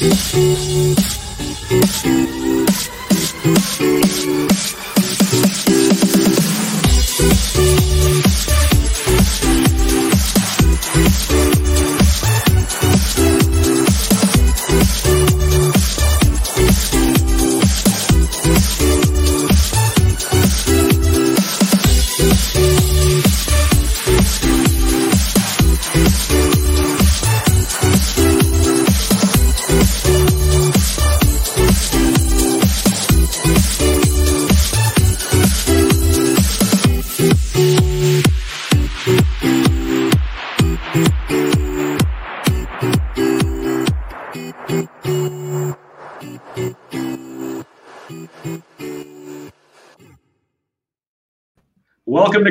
Welcome to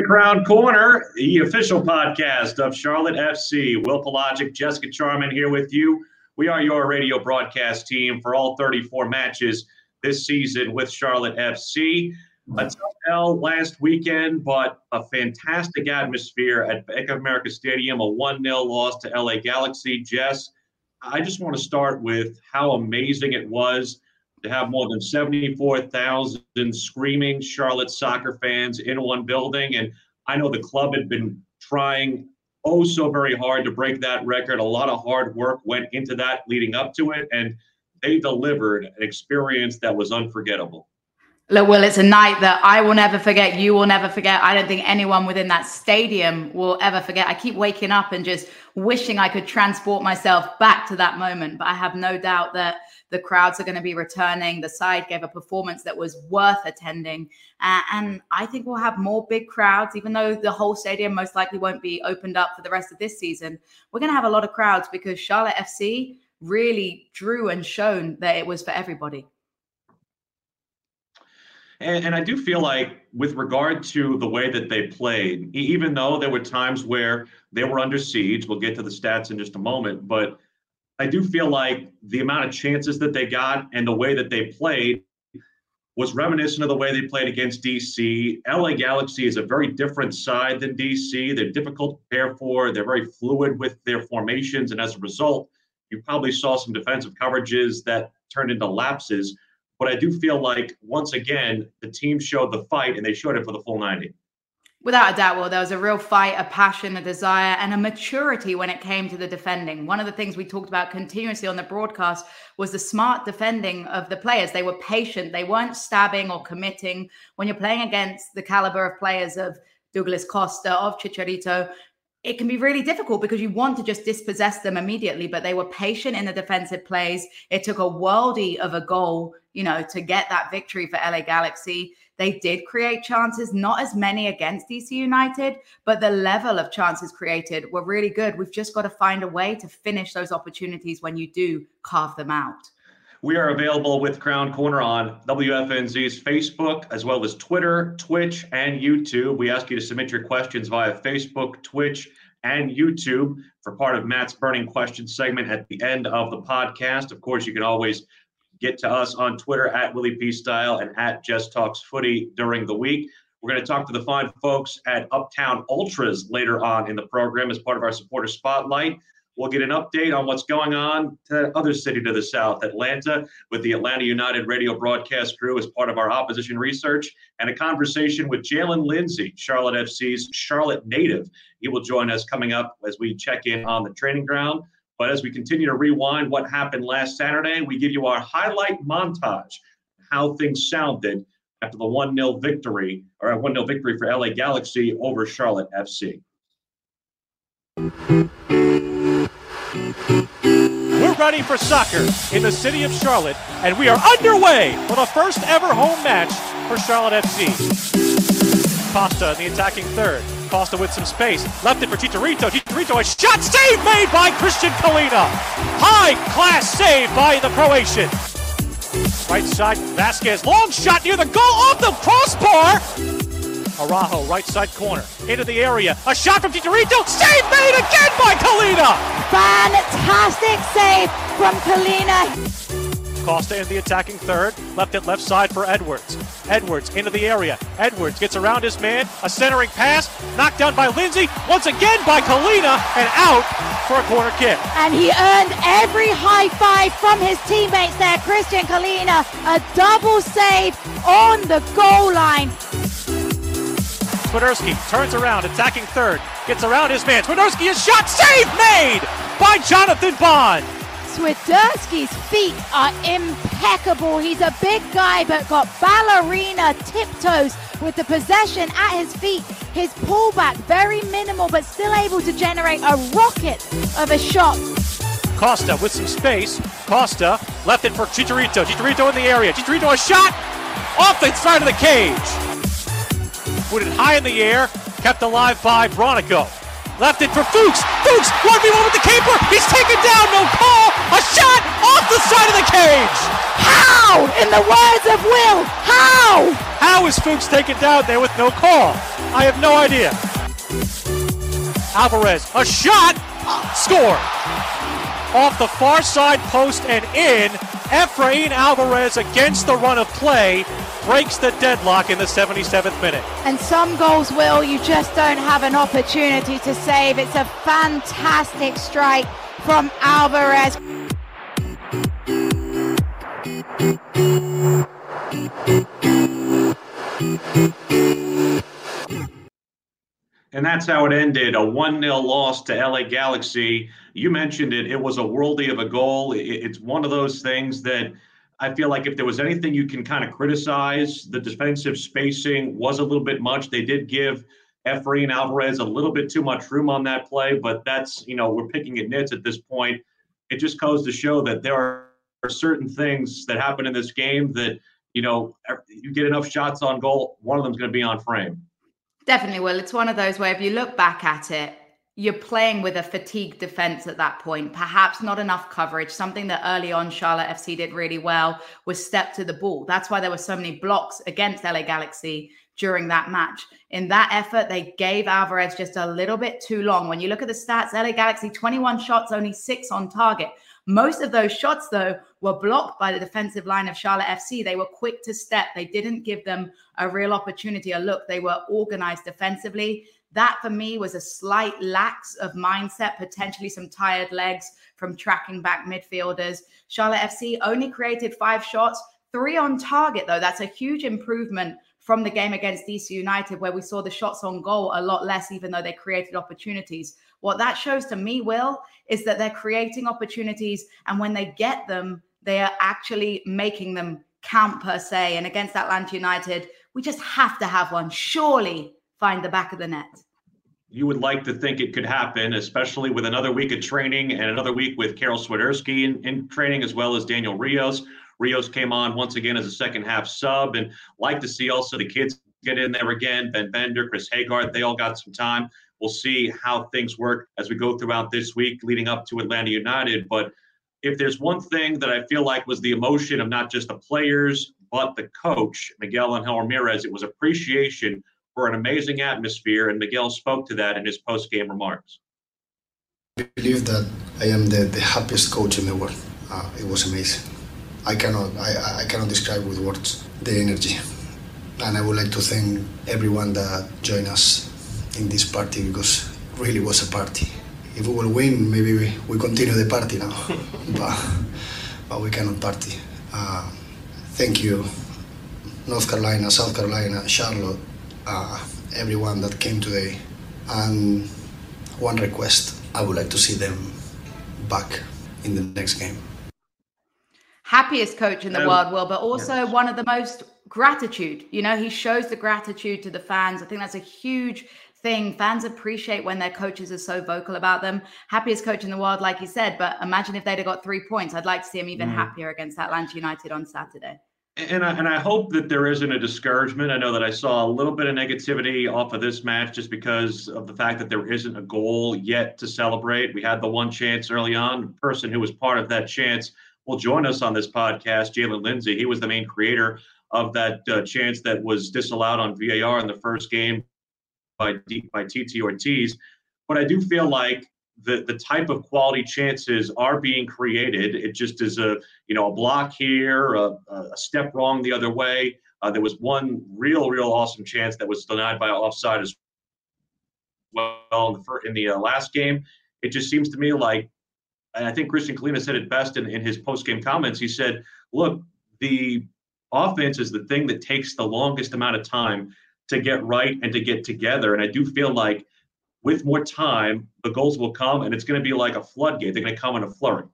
Crown Corner, the official podcast of Charlotte FC. Will Pelagic, Jessica Charman here with you. We are your radio broadcast team for all 34 matches this season with Charlotte FC. A tough L last weekend, but a fantastic atmosphere at Bank of America Stadium, a 1 0 loss to LA Galaxy. Jess, I just want to start with how amazing it was to have more than 74,000 screaming Charlotte soccer fans in one building. And I know the club had been trying oh so very hard to break that record. A lot of hard work went into that leading up to it. And they delivered an experience that was unforgettable. Look, Will, it's a night that I will never forget. You will never forget. I don't think anyone within that stadium will ever forget. I keep waking up and just wishing I could transport myself back to that moment. But I have no doubt that the crowds are going to be returning. The side gave a performance that was worth attending. Uh, and I think we'll have more big crowds, even though the whole stadium most likely won't be opened up for the rest of this season. We're going to have a lot of crowds because Charlotte FC really drew and shown that it was for everybody. And, and, I do feel like, with regard to the way that they played, even though there were times where they were under siege, we'll get to the stats in just a moment, but I do feel like the amount of chances that they got and the way that they played was reminiscent of the way they played against DC. LA Galaxy is a very different side than DC. They're difficult to prepare for. They're very fluid with their formations. And as a result, you probably saw some defensive coverages that turned into lapses. But I do feel like, once again, the team showed the fight and they showed it for the full 90. Without a doubt, well, there was a real fight, a passion, a desire, and a maturity when it came to the defending. One of the things we talked about continuously on the broadcast was the smart defending of the players. They were patient, they weren't stabbing or committing. When you're playing against the caliber of players of Douglas Costa, of Chicharito, it can be really difficult because you want to just dispossess them immediately, but they were patient in the defensive plays. It took a worldy of a goal, you know, to get that victory for LA Galaxy. They did create chances, not as many against DC United, but the level of chances created were really good. We've just got to find a way to finish those opportunities when you do carve them out. We are available with Crown Corner on WFNZ's Facebook, as well as Twitter, Twitch, and YouTube. We ask you to submit your questions via Facebook, Twitch, and YouTube for part of Matt's Burning Questions segment at the end of the podcast. Of course, you can always Get to us on Twitter at Willie P Style and at Jess Talks Footy during the week. We're going to talk to the fine folks at Uptown Ultras later on in the program as part of our supporter spotlight. We'll get an update on what's going on to other city to the south, Atlanta, with the Atlanta United radio broadcast crew as part of our opposition research, and a conversation with Jaylin Lindsey, Charlotte FC's Charlotte native. He will join us coming up as we check in on the training ground. But as we continue to rewind what happened last Saturday, we give you our highlight montage, how things sounded after the 1 0 victory, or a 1 0 victory for LA Galaxy over Charlotte FC. We're ready for soccer in the city of Charlotte, and we are underway for the first ever home match for Charlotte FC. Costa in the attacking third. Costa with some space. Left it for Chicharito. Chicharito, a shot save made by Christian Kahlina. High class save by the Croatian. Right side, Vasquez. Long shot near the goal off the crossbar. Araujo, right side corner. Into the area. A shot from Chicharito. Save made again by Kahlina. Fantastic save from Kahlina. Costa in the attacking third, left it left side for Edwards. Edwards into the area. Edwards gets around his man, a centering pass, knocked down by Lindsey, once again by Kahlina. and out for a corner kick. And he earned every high five from his teammates there. Christian Kahlina, a double save on the goal line. Swiderski turns around, attacking third, gets around his man. Swiderski is shot, save made by Jonathan Bond. Swiderski's feet are impeccable. He's a big guy, but got ballerina tiptoes with the possession at his feet. His pullback very minimal, but still able to generate a rocket of a shot. Costa with some space. Costa left it for Chicharito. Chicharito in the area. Chicharito a shot off the side of the cage. Put it high in the air, kept alive by Bronico. Left it for Fuchs. Fuchs, 1v1 with the keeper. He's taken down, no call. A shot the side of the cage. How? In the words of Will, how? How is Fuchs taken down there with no call? I have no idea. Alvarez, a shot, score. Off the far side post and in. Efrain Alvarez against the run of play breaks the deadlock in the 77th minute. And some goals, Will, you just don't have an opportunity to save. It's a fantastic strike from Alvarez. And that's how it ended a 1 0 loss to LA Galaxy. You mentioned it, it was a worldy of a goal. It's one of those things that I feel like if there was anything you can kind of criticize, the defensive spacing was a little bit much. They did give Efrain Alvarez a little bit too much room on that play, but that's, you know, we're picking at nits at this point. It just goes to show that there are certain things that happen in this game that, you know, you get enough shots on goal, one of them's going to be on frame. Definitely will. It's one of those where if you look back at it, you're playing with a fatigued defense at that point. Perhaps not enough coverage. Something that early on Charlotte FC did really well was step to the ball. That's why there were so many blocks against LA Galaxy during that match. In that effort, they gave Alvarez just a little bit too long. When you look at the stats, LA Galaxy 21 shots, only six on target. Most of those shots, though, were blocked by the defensive line of Charlotte FC. They were quick to step. They didn't give them a real opportunity, a look. They were organized defensively. That for me was a slight lax of mindset, potentially some tired legs from tracking back midfielders. Charlotte FC only created five shots, three on target, though. That's a huge improvement from the game against DC United, where we saw the shots on goal a lot less, even though they created opportunities. What that shows to me, Will, is that they're creating opportunities. And when they get them, they are actually making them count per se. And against Atlanta United, we just have to have one. Surely find the back of the net. You would like to think it could happen, especially with another week of training and another week with Karol Swiderski in, in training, as well as Daniel Rios. Rios came on once again as a second half sub, and like to see also the kids get in there again. Ben Bender, Chris Hegardt, they all got some time. We'll see how things work as we go throughout this week leading up to Atlanta United. But if there's one thing that I feel like was the emotion of not just the players, but the coach, Miguel Angel Ramirez, it was appreciation for an amazing atmosphere. And Miguel spoke to that in his post game remarks. I believe that I am the, the happiest coach in the world. Uh, it was amazing. I cannot I, I cannot describe with words the energy. And I would like to thank everyone that joined us in this party because really was a party. If we will win, maybe we, we continue the party now, but, but we cannot party. Uh, thank you, North Carolina, South Carolina, Charlotte, uh, everyone that came today. And one request, I would like to see them back in the next game. Happiest coach in the um, world, Will, but also yes. one of the most gratitude. You know, he shows the gratitude to the fans. I think that's a huge thing. Fans appreciate when their coaches are so vocal about them. Happiest coach in the world, like you said. But imagine if they'd have got three points. I'd like to see him even mm. happier against Atlanta United on Saturday. And I, and I hope that there isn't a discouragement. I know that I saw a little bit of negativity off of this match just because of the fact that there isn't a goal yet to celebrate. We had the one chance early on. The person who was part of that chance will join us on this podcast, Jaylin Lindsey. He was the main creator of that uh, chance that was disallowed on VAR in the first game by by Titi Ortiz. But I do feel like the the type of quality chances are being created. It just is a you know a block here, a, a step wrong the other way. Uh, there was one real, real awesome chance that was denied by offside as well in the, first, in the uh, last game. It just seems to me like, and I think Christian Kahlina said it best in, in his post game comments. He said, "Look, the offense is the thing that takes the longest amount of time to get right and to get together. And I do feel like with more time, the goals will come and it's going to be like a floodgate. They're going to come in a flurry.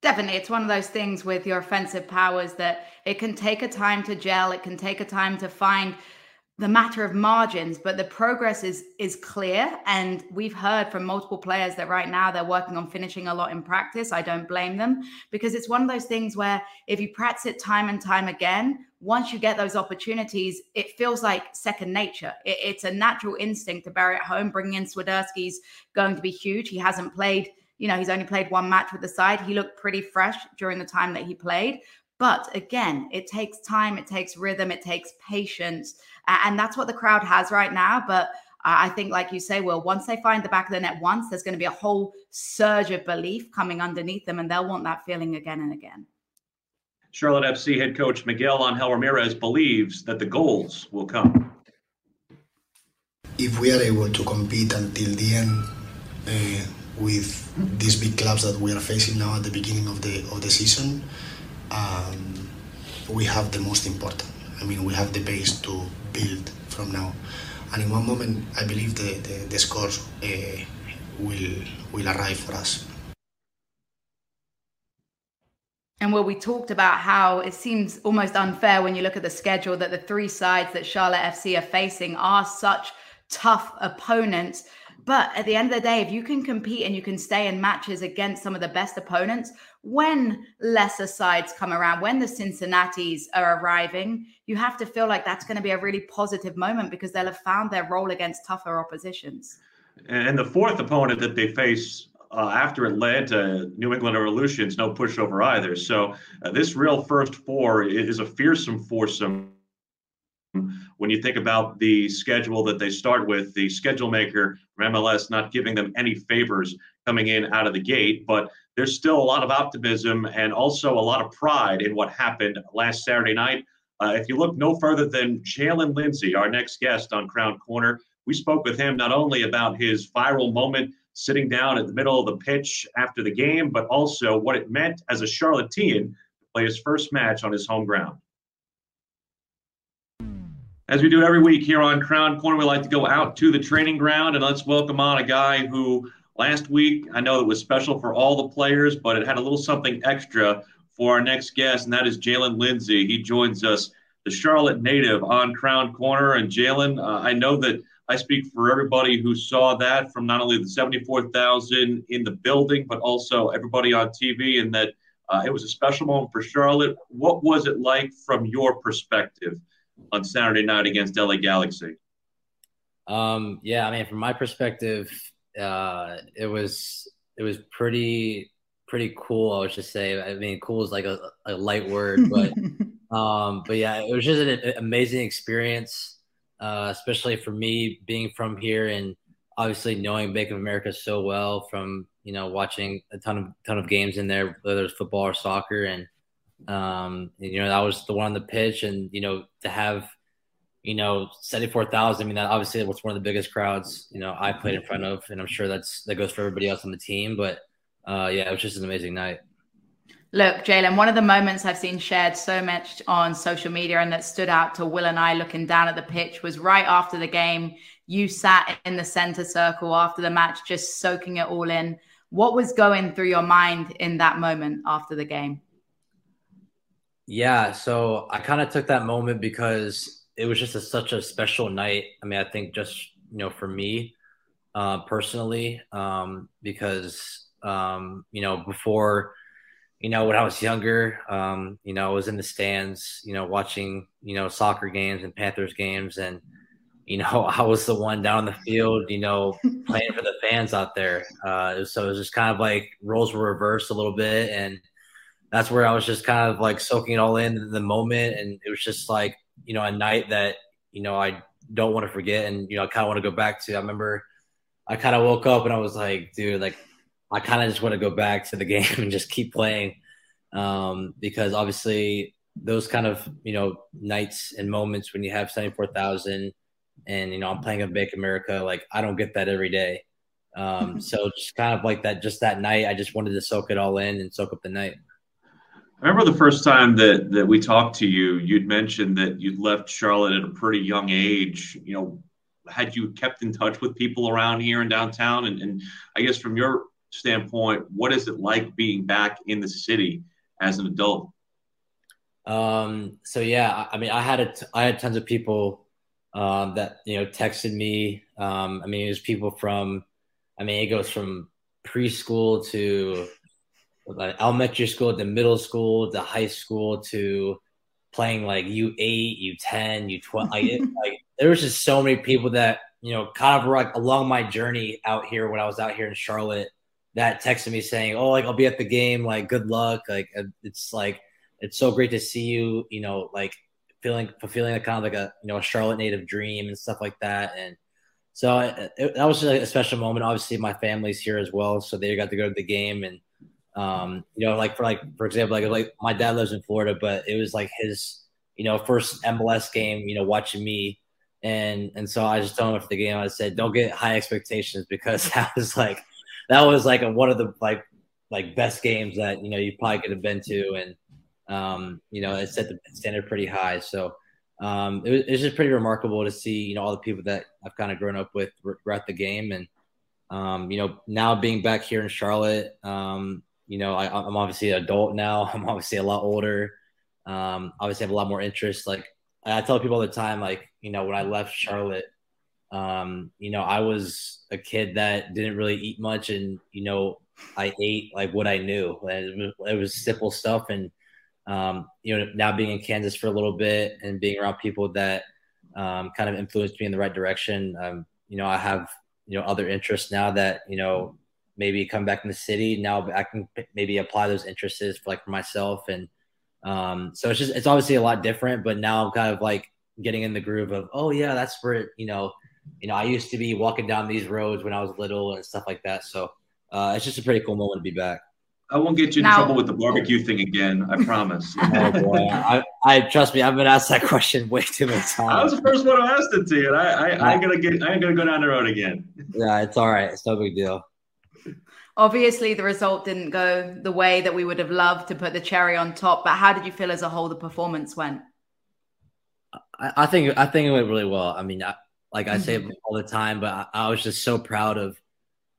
Definitely. It's one of those things with your offensive powers that it can take a time to gel, it can take a time to find the matter of margins but the progress is is clear. And we've heard from multiple players that right now they're working on finishing a lot in practice. I don't blame them because it's one of those things where if you practice it time and time again once you get those opportunities it feels like second nature. It, it's a natural instinct to bury it home bringing in swiderski's going to be huge. He hasn't played you know he's only played one match with the side. He looked pretty fresh during the time that he played but again, it takes time, it takes rhythm, it takes patience. And that's what the crowd has right now. But I think, like you say, well, once they find the back of the net once, there's going to be a whole surge of belief coming underneath them, and they'll want that feeling again and again. Charlotte FC head coach Miguel Angel Ramirez believes that the goals will come. If we are able to compete until the end uh, with these big clubs that we are facing now at the beginning of the of the season, um, we have the most important. I mean, we have the base to build from now. And in one moment, I believe the, the, the scores uh, will, will arrive for us. And where we talked about how it seems almost unfair when you look at the schedule that the three sides that Charlotte FC are facing are such tough opponents. But at the end of the day, if you can compete and you can stay in matches against some of the best opponents, when lesser sides come around, when the Cincinnatis are arriving, you have to feel like that's going to be a really positive moment because they'll have found their role against tougher oppositions. And the fourth opponent that they face uh, after Atlanta, New England Revolution is no pushover either. So uh, this real first four is a fearsome foursome. When you think about the schedule that they start with, the schedule maker MLS not giving them any favors coming in out of the gate, but there's still a lot of optimism and also a lot of pride in what happened last Saturday night. Uh, if you look no further than Jaylin Lindsey, our next guest on Crown Corner, we spoke with him not only about his viral moment sitting down at the middle of the pitch after the game, but also what it meant as a Charlottean to play his first match on his home ground. As we do every week here on Crown Corner, we like to go out to the training ground and let's welcome on a guy who last week. I know it was special for all the players, but it had a little something extra for our next guest, and that is Jaylin Lindsey. He joins us, the Charlotte native on Crown Corner. And Jaylin, uh, I know that I speak for everybody who saw that from not only the 74,000 in the building, but also everybody on TV, and that uh, it was a special moment for Charlotte. What was it like from your perspective on Saturday night against LA Galaxy? Um, yeah, I mean, from my perspective, uh, it was it was pretty pretty cool. I was just say. I mean, cool is like a, a light word, but um, but yeah, it was just an amazing experience, uh, especially for me being from here and obviously knowing Bank of America so well from you know watching a ton of ton of games in there, whether it's football or soccer, and um, and, you know that was the one on the pitch, and you know to have you know, 74,000. I mean, that obviously was one of the biggest crowds, you know, I played in front of, and I'm sure that's, that goes for everybody else on the team. But uh, yeah, it was just an amazing night. Look, Jaylin, one of the moments I've seen shared so much on social media and that stood out to Will and I looking down at the pitch was right after the game. You sat in the center circle after the match, just soaking it all in. What was going through your mind in that moment after the game? Yeah, so I kind of took that moment because it was just a, such a special night. I mean, I think just you know for me uh, personally, um, because um, you know before, you know when I was younger, um, you know I was in the stands, you know watching you know soccer games and Panthers games, and you know I was the one down the field, you know playing for the fans out there. Uh, so it was just kind of like roles were reversed a little bit, and that's where I was just kind of like soaking it all in, in the moment, and it was just like you know, a night that, you know, I don't want to forget. And, you know, I kind of want to go back to, I remember I kind of woke up and I was like, dude, like I kind of just want to go back to the game and just keep playing um, because obviously those kind of you know nights and moments when you have seventy four thousand and you know I'm playing a Bank America, like I don't get that every day. Um, so just kind of like that, just that night, I just wanted to soak it all in and soak up the night. I remember the first time that that we talked to you, you'd mentioned that you'd left Charlotte at a pretty young age. You know, had you kept in touch with people around here in downtown? And, and I guess from your standpoint, what is it like being back in the city as an adult? Um, so yeah, I mean, I had a t- I had tons of people um, that you know texted me. Um, I mean, it was people from, I mean, it goes from preschool to like elementary school to middle school to high school to playing like U eight, U ten, U twelve. Like, like there was just so many people that you know kind of like along my journey out here when I was out here in Charlotte that texted me saying, "Oh, like I'll be at the game. Like good luck. Like it's like it's so great to see you. You know, like feeling fulfilling a kind of like a you know a Charlotte native dream and stuff like that. And so it, it, that was just a special moment. Obviously, my family's here as well, so they got to go to the game and um, you know, like for like for example, like like my dad lives in Florida, but it was like his you know first MLS game. You know, watching me. And and so I just told him after the game, I said, "Don't get high expectations because that was like, that was like a, one of the like like best games that you know you probably could have been to, and um, you know, it set the standard pretty high. So um, it, was, it was just pretty remarkable to see, you know, all the people that I've kind of grown up with throughout the game. And, um, you know, now being back here in Charlotte, um, you know, I, am obviously an adult now. I'm obviously a lot older. Um, obviously have a lot more interest. Like I tell people all the time, like, you know, when I left Charlotte, um, you know, I was a kid that didn't really eat much and, you know, I ate like what I knew. Was, it was simple stuff. And, um, you know, now being in Kansas for a little bit and being around people that um, kind of influenced me in the right direction. Um, you know, I have you know other interests now that you know maybe come back in the city. Now I can maybe apply those interests for like for myself, and um, so it's just it's obviously a lot different. But now I'm kind of like getting in the groove of oh yeah, that's where you know, you know, I used to be walking down these roads when I was little and stuff like that. So uh, it's just a pretty cool moment to be back. I won't get you in now, trouble with the barbecue thing again. I promise. oh boy, I, I, trust me. I've been asked that question way too many times. I was the first one who asked it to you. And I, I, I, I gotta get. I ain't gonna go down the road again. Yeah, it's all right. It's no big deal. Obviously, the result didn't go the way that we would have loved to put the cherry on top. But how did you feel as a whole the performance went? I, I think I think it went really well. I mean, I, like I say mm-hmm. all the time, but I, I was just so proud of.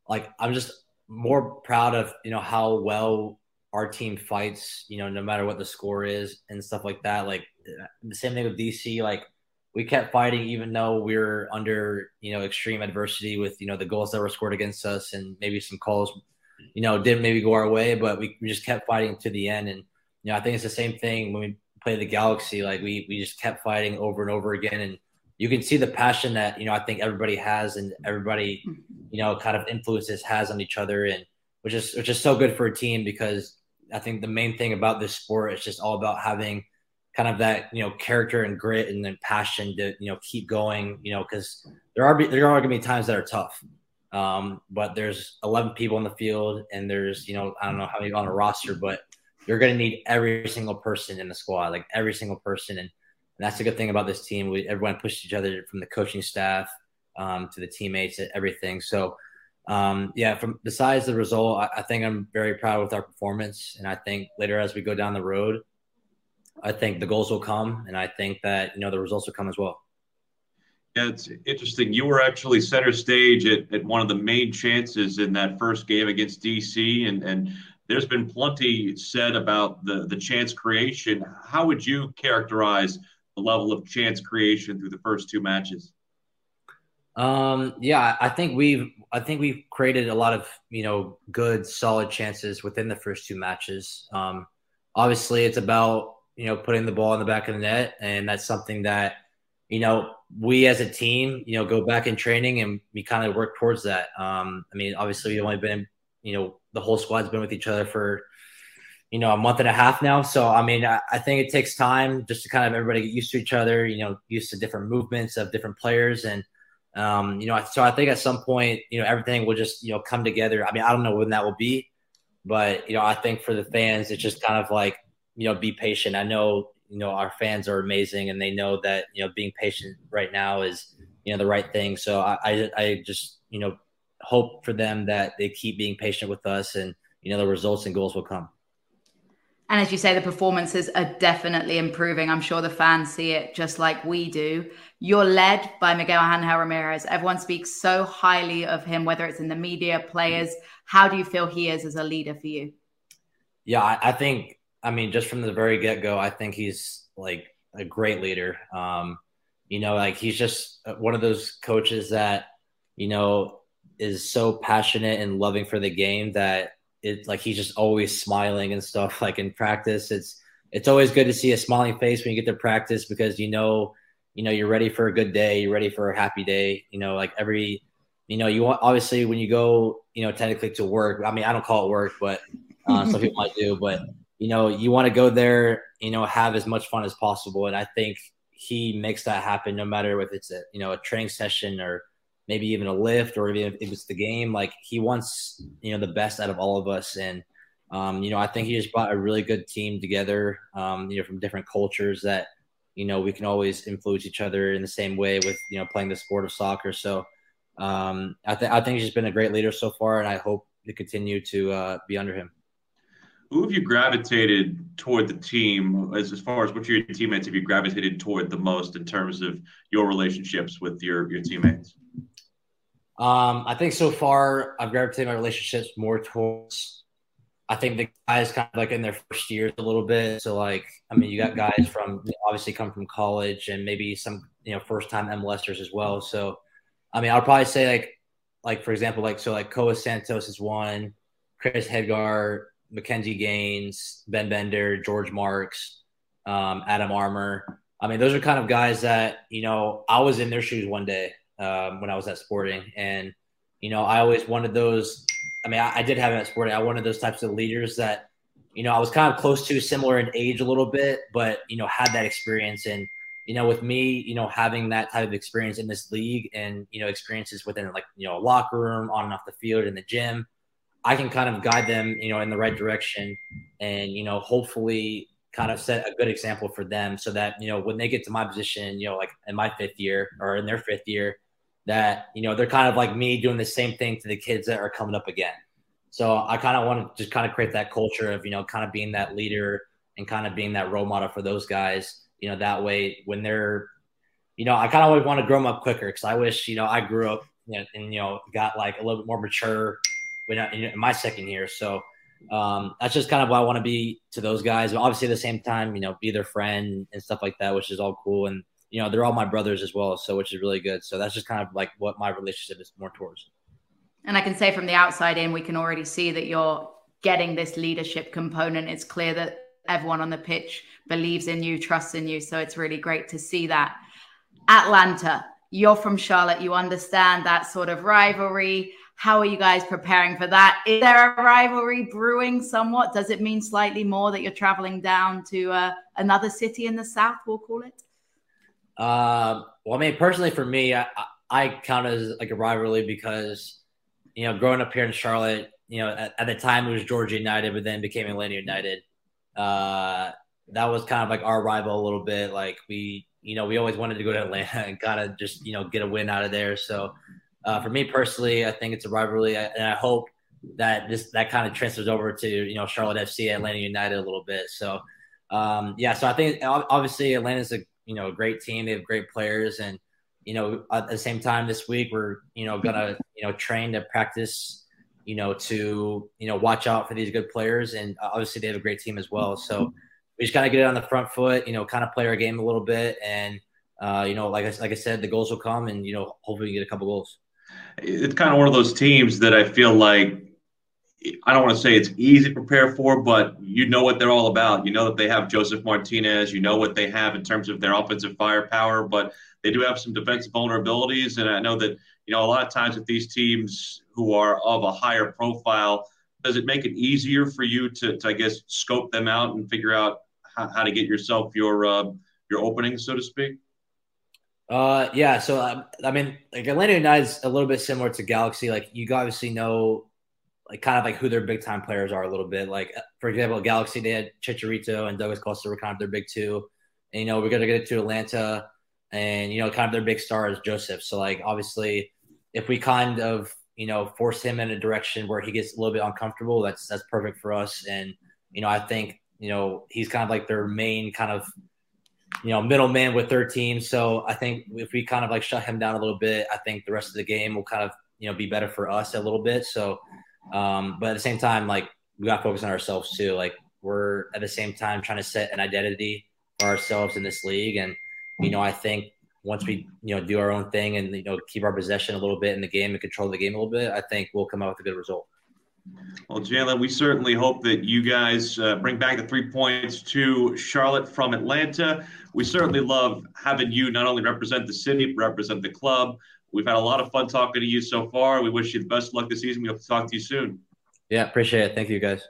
Like I'm just more proud of you know how well our team fights. You know, no matter what the score is and stuff like that. Like the same thing with DC. Like we kept fighting even though we were under you know extreme adversity with you know the goals that were scored against us and maybe some calls you know didn't maybe go our way, but we, we just kept fighting to the end. And you know, I think it's the same thing when we play the Galaxy. Like we we just kept fighting over and over again and you can see the passion that you know I think everybody has and everybody mm-hmm. you know kind of influences has on each other and which is which is so good for a team because I think the main thing about this sport is just all about having kind of that you know character and grit and then passion to you know keep going you know because there are there are going to be times that are tough um, but there's 11 people in the field and there's you know I don't know how many on a roster but you're going to need every single person in the squad like every single person and and that's a good thing about this team. We everyone pushed each other from the coaching staff um, to the teammates, and everything. So um, yeah, from besides the result, I, I, think I'm very proud with our performance, and I think later as we go down the road, I think the goals will come, and I think that you know the results will come as well. Yeah, it's interesting. You were actually center stage at, at one of the main chances in that first game against DC, and and there's been plenty said about the the chance creation. How would you characterize? the level of chance creation through the first two matches? Um, yeah, I think we've I think we've created a lot of you know good solid chances within the first two matches. Um, obviously, it's about you know putting the ball in the back of the net, and that's something that you know we as a team you know go back in training and we kind of work towards that. Um, I mean, obviously, we've only been you know the whole squad's been with each other for you know, a month and a half now. So, I mean, I, I, think it takes time just to kind of everybody get used to each other, you know, used to different movements of different players. And Um, you know, so I think at some point, you know, everything will just, you know, come together. I mean, I don't know when that will be, but, you know, I think for the fans, it's just kind of like, you know, be patient. I know, you know, our fans are amazing and they know that, you know, being patient right now is, you know, the right thing. So I, I, I just, you know, hope for them that they keep being patient with us and, you know, the results and goals will come. And as you say, the performances are definitely improving. I'm sure the fans see it just like we do. You're led by Miguel Angel Ramirez. Everyone speaks so highly of him, whether it's in the media, players. How do you feel he is as a leader for you? Yeah, I, I think, I mean, just from the very get go, I think he's like a great leader. Um, you know, like he's just one of those coaches that, you know, is so passionate and loving for the game that it like he's just always smiling and stuff like in practice. It's, it's always good to see a smiling face when you get to practice because you know you know you're ready for a good day you're ready for a happy day you know like every you know you want obviously when you go you know technically to work i mean i don't call it work but uh, some people might do but you know you want to go there you know have as much fun as possible and i think he makes that happen no matter if it's a you know a training session or maybe even a lift or even if it's the game like he wants you know the best out of all of us and um, you know i think he just brought a really good team together um, you know from different cultures that you know, we can always influence each other in the same way with, you know, playing the sport of soccer. So um, I, th- I think he's been a great leader so far, and I hope to continue to uh, be under him. Who have you gravitated toward the team as, as far as which of your teammates have you gravitated toward the most in terms of your relationships with your, your teammates? Um, I think so far I've gravitated my relationships more towards I think the guys kind of like in their first years a little bit. So like, I mean, you got guys from obviously come from college and maybe some you know first time MLSers as well. So, I mean, I'll probably say like like for example, like so like Koa Santos is one, Chris Hegardt, McKinze Gaines, Ben Bender, George Marks, um, Adam Armour. I mean, those are kind of guys that you know I was in their shoes one day um, when I was at Sporting, and you know I always wanted those I mean, I, I did have it at Sporting. I wanted those types of leaders that, you know, I was kind of close to, similar in age a little bit, but you know, had that experience. And you know, with me, you know, having that type of experience in this league, and you know, experiences within like you know, a locker room, on and off the field, in the gym, I can kind of guide them, you know, in the right direction, and you know, hopefully, kind of set a good example for them, so that you know, when they get to my position, you know, like in my fifth year or in their fifth year, that you know they're kind of like me doing the same thing to the kids that are coming up again. So I kind of want to just kind of create that culture of you know kind of being that leader and kind of being that role model for those guys. You know that way when they're you know I kind of always want to grow them up quicker because I wish you know I grew up know, and you know got like a little bit more mature when I, in my second year. So um, that's just kind of what I want to be to those guys. But obviously, at the same time, you know, be their friend and stuff like that, which is all cool. And you know, they're all my brothers as well, so which is really good. So that's just kind of like what my relationship is more towards. And I can say from the outside in, we can already see that you're getting this leadership component. It's clear that everyone on the pitch believes in you, trusts in you. So it's really great to see that. Atlanta, you're from Charlotte. You understand that sort of rivalry. How are you guys preparing for that? Is there a rivalry brewing somewhat? Does it mean slightly more that you're traveling down to uh, another city in the South, we'll call it? Uh, well, I mean, personally, for me, I, I count it as like a rivalry because, you know, growing up here in Charlotte, you know, at, at the time it was Georgia United, but then became Atlanta United. Uh, that was kind of like our rival a little bit. Like we, you know, we always wanted to go to Atlanta and kind of just, you know, get a win out of there. So uh, for me personally, I think it's a rivalry, and I hope that this that kind of transfers over to you know Charlotte FC, Atlanta United a little bit. So um, yeah, so I think obviously Atlanta's a you know a great team. They have great players, and you know at the same time this week we're you know gonna you know train to practice, you know to you know watch out for these good players, and obviously they have a great team as well. So we just gotta get it on the front foot, you know, kind of play our game a little bit, and uh, you know, like I like I said, the goals will come, and you know, hopefully we get a couple goals. It's kind of one of those teams that I feel like I don't want to say it's easy to prepare for, but you know what they're all about. You know that they have Josef Martinez. You know what they have in terms of their offensive firepower, but they do have some defensive vulnerabilities. And I know that, you know, a lot of times with these teams who are of a higher profile, does it make it easier for you to, to I guess, scope them out and figure out how, how to get yourself your uh, your opening, so to speak? Uh, yeah. So um, I mean, like Atlanta United's a little bit similar to Galaxy. Like you obviously know, like kind of like who their big time players are a little bit. Like for example, Galaxy they had Chicharito and Douglas Costa were kind of their big two. And you know we're gonna get to Atlanta, and you know kind of their big star is Josef. So like obviously, if we kind of you know force him in a direction where he gets a little bit uncomfortable, that's that's perfect for us. And you know I think you know he's kind of like their main kind of you know, middleman with their team. So I think if we kind of like shut him down a little bit, I think the rest of the game will kind of, you know, be better for us a little bit. So, um, but at the same time, like we got to focus on ourselves too. Like we're at the same time trying to set an identity for ourselves in this league. And, you know, I think once we, you know, do our own thing and, you know, keep our possession a little bit in the game and control the game a little bit, I think we'll come out with a good result. Well, Jaylin, we certainly hope that you guys uh, bring back the three points to Charlotte from Atlanta. We certainly love having you not only represent the city, but represent the club. We've had a lot of fun talking to you so far. We wish you the best of luck this season. We hope to talk to you soon. Yeah, appreciate it. Thank you, guys.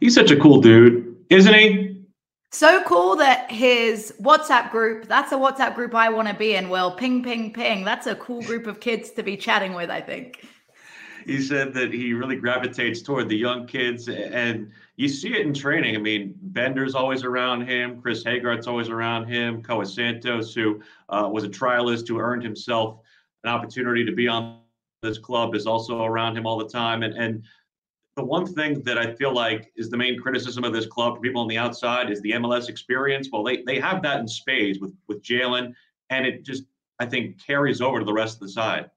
He's such a cool dude, isn't he? So cool that his WhatsApp group, that's a WhatsApp group I want to be in, Will. Ping, ping, ping. That's a cool group of kids to be chatting with, I think he said that he really gravitates toward the young kids and you see it in training. I mean, Bender's always around him. Chris Hegardt's always around him. Koa Santos, who uh, was a trialist who earned himself an opportunity to be on this club, is also around him all the time. And, and the one thing that I feel like is the main criticism of this club for people on the outside is the MLS experience. Well, they, they have that in spades with, with Jaylin, and it just, I think, carries over to the rest of the side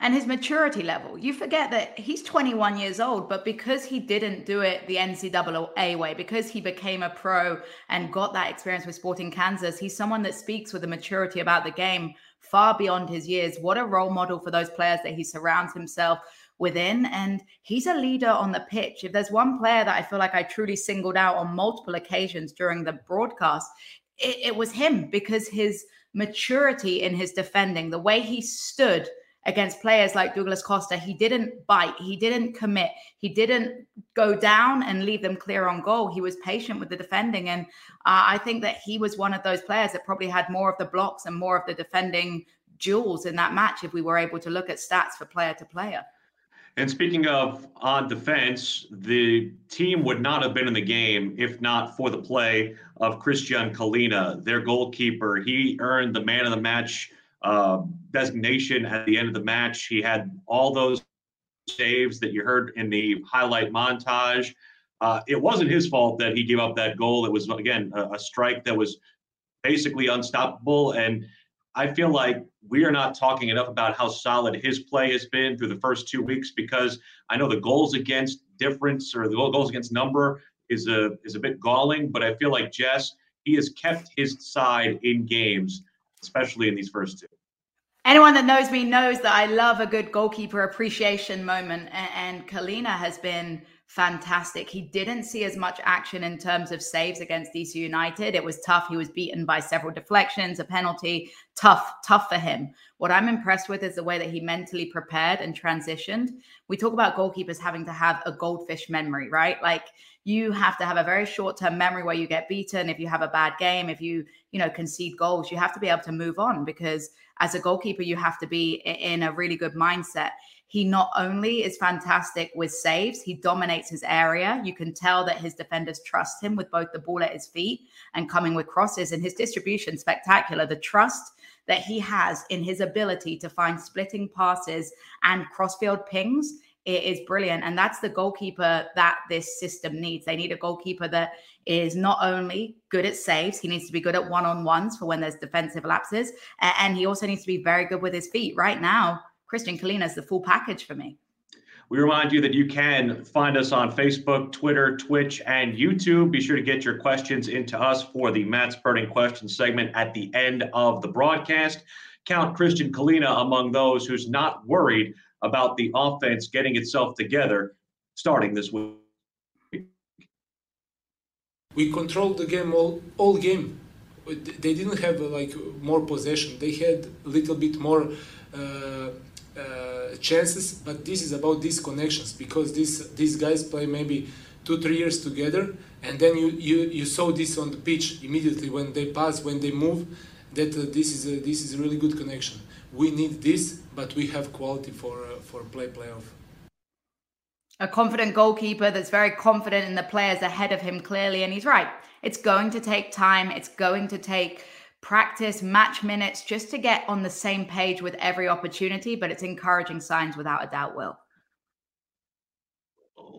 and his maturity level. You forget that he's 21 years old, but because he didn't do it the NCAA way, because he became a pro and got that experience with Sporting Kansas, he's someone that speaks with a maturity about the game far beyond his years. What a role model for those players that he surrounds himself within. And he's a leader on the pitch. If there's one player that I feel like I truly singled out on multiple occasions during the broadcast, it, it was him because his maturity in his defending, the way he stood against players like Douglas Costa. He didn't bite, he didn't commit, he didn't go down and leave them clear on goal. He was patient with the defending. And uh, I think that he was one of those players that probably had more of the blocks and more of the defending jewels in that match if we were able to look at stats for player to player. And speaking of on defense, the team would not have been in the game if not for the play of Christian Kahlina, their goalkeeper. He earned the man of the match uh, designation at the end of the match. He had all those saves that you heard in the highlight montage. Uh, it wasn't his fault that he gave up that goal. It was, again, a, a strike that was basically unstoppable. And I feel like we are not talking enough about how solid his play has been through the first two weeks because I know the goals against difference or the goals against number is a is a bit galling, but I feel like Jess he has kept his side in games especially in these first two. Anyone that knows me knows that I love a good goalkeeper appreciation moment, and, Kahlina has been fantastic. He didn't see as much action in terms of saves against DC United. It was tough. He was beaten by several deflections, a penalty. Tough, tough for him. What I'm impressed with is the way that he mentally prepared and transitioned. We talk about goalkeepers having to have a goldfish memory, right? Like you have to have a very short-term memory where you get beaten if you have a bad game, if you, you know, concede goals, you have to be able to move on because as a goalkeeper you have to be in a really good mindset. He not only is fantastic with saves, he dominates his area. You can tell that his defenders trust him with both the ball at his feet and coming with crosses and his distribution spectacular. The trust that he has in his ability to find splitting passes and crossfield pings is brilliant. And that's the goalkeeper that this system needs. They need a goalkeeper that is not only good at saves, he needs to be good at one on ones for when there's defensive lapses. And he also needs to be very good with his feet. Right now, Christian Kahlina is the full package for me. We remind you that you can find us on Facebook, Twitter, Twitch, and YouTube. Be sure to get your questions into us for the Matt's Burning Questions segment at the end of the broadcast. Count Christian Kahlina among those who's not worried about the offense getting itself together starting this week. We controlled the game all, all game. They didn't have like more possession. They had a little bit more uh, uh, chances, but this is about these connections because these these guys play maybe two three years together, and then you you you saw this on the pitch immediately when they pass, when they move, that uh, this is a, this is a really good connection. We need this, but we have quality for uh, for play playoff. A confident goalkeeper that's very confident in the players ahead of him, clearly, and he's right. It's going to take time. It's going to take practice, match minutes, just to get on the same page with every opportunity. But it's encouraging signs without a doubt, Will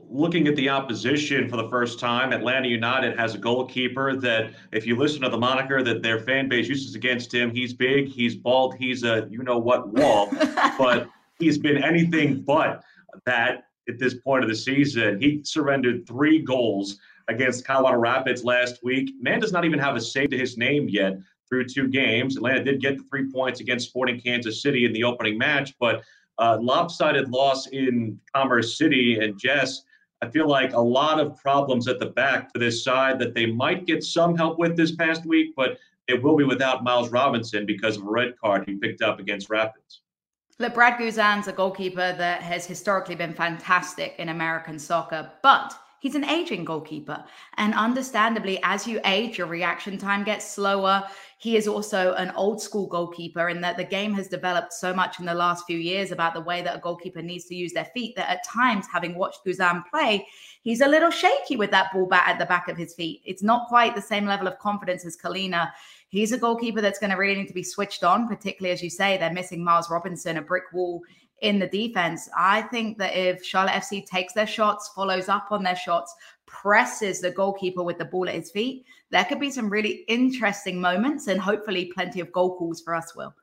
looking at the opposition for the first time, Atlanta United has a goalkeeper that, if you listen to the moniker that their fan base uses against him, he's big, he's bald, he's a you know what wall, but he's been anything but that at this point of the season. He surrendered three goals against Colorado Rapids last week. Man does not even have a save to his name yet through two games. Atlanta did get the three points against Sporting Kansas City in the opening match, but uh, lopsided loss in Commerce City and Jess I feel like a lot of problems at the back for this side that they might get some help with this past week, but it will be without Miles Robinson because of a red card he picked up against Rapids. Look, Brad Guzan's a goalkeeper that has historically been fantastic in American soccer, but he's an aging goalkeeper. And understandably, as you age, your reaction time gets slower. He is also an old school goalkeeper in that the game has developed so much in the last few years about the way that a goalkeeper needs to use their feet that at times, having watched Guzan play, he's a little shaky with that ball bat at the back of his feet. It's not quite the same level of confidence as Kahlina. He's a goalkeeper that's going to really need to be switched on, particularly as you say, they're missing Miles Robinson, a brick wall in the defense. I think that if Charlotte FC takes their shots, follows up on their shots, presses the goalkeeper with the ball at his feet, there could be some really interesting moments and hopefully plenty of goal calls for us, Will.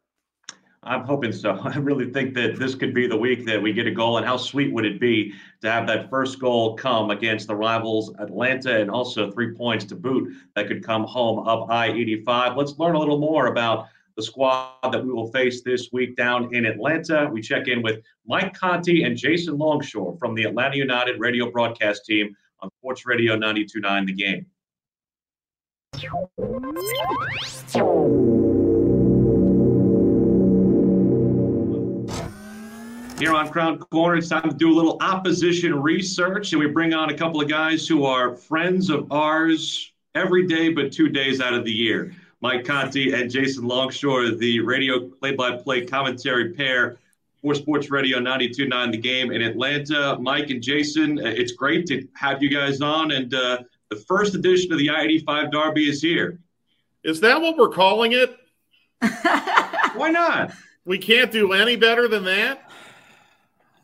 I'm hoping so. I really think that this could be the week that we get a goal. And how sweet would it be to have that first goal come against the rivals Atlanta and also three points to boot that could come home up I 85? Let's learn a little more about the squad that we will face this week down in Atlanta. We check in with Mike Conti and Jason Longshore from the Atlanta United radio broadcast team on Sports Radio 92.9 The Game. Here on Crown Corner, it's time to do a little opposition research, and we bring on a couple of guys who are friends of ours every day, but two days out of the year. Mike Conti and Jason Longshore, the radio play-by-play commentary pair for Sports Radio 92.9 The Game in Atlanta. Mike and Jason, uh, it's great to have you guys on, and uh, the first edition of the I-85 Derby is here. Is that what we're calling it? Why not? We can't do any better than that.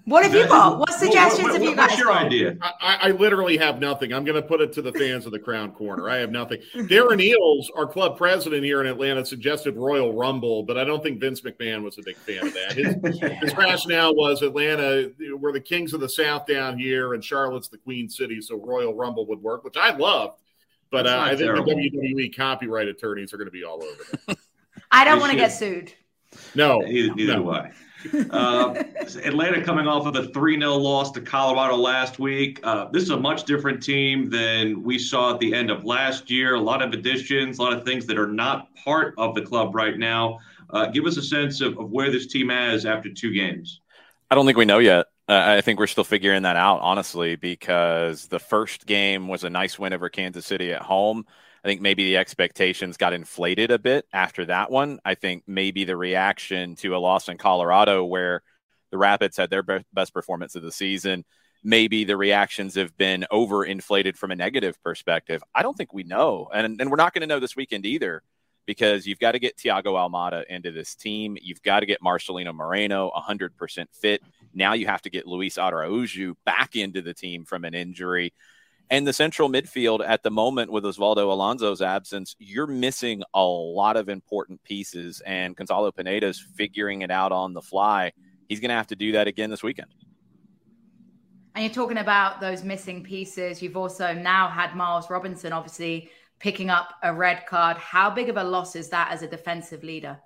What have you got? What suggestions what, what, have you got? What's your got? idea? I, I, literally have nothing. I'm going to put it to the fans of the Crown Corner. I have nothing. Darren Eales, our club president here in Atlanta, suggested Royal Rumble, but I don't think Vince McMahon was a big fan of that. His, his rationale was Atlanta, we're the kings of the South down here, and Charlotte's the Queen City, so Royal Rumble would work, which I loved. But uh, I think terrible. the WWE copyright attorneys are going to be all over it. I don't want to get sued. No, neither, neither no. do I. Uh, Atlanta coming off of a 3 0 loss to Colorado last week. Uh, this is a much different team than we saw at the end of last year. A lot of additions, a lot of things that are not part of the club right now. Uh, give us a sense of, of where this team is after two games. I don't think we know yet. Uh, I think we're still figuring that out, honestly, because the first game was a nice win over Kansas City at home. I think maybe the expectations got inflated a bit after that one. I think maybe the reaction to a loss in Colorado, where the Rapids had their best performance of the season, maybe the reactions have been overinflated from a negative perspective. I don't think we know. And, and we're not going to know this weekend either because you've got to get Thiago Almada into this team. You've got to get Marcelino Moreno 100% fit. Now you have to get Luis Araujo back into the team from an injury. And the central midfield at the moment with Osvaldo Alonso's absence, you're missing a lot of important pieces. And Gonzalo Pineda's figuring it out on the fly. He's going to have to do that again this weekend. And you're talking about those missing pieces. You've also now had Miles Robinson, obviously, picking up a red card. How big of a loss is that as a defensive leader?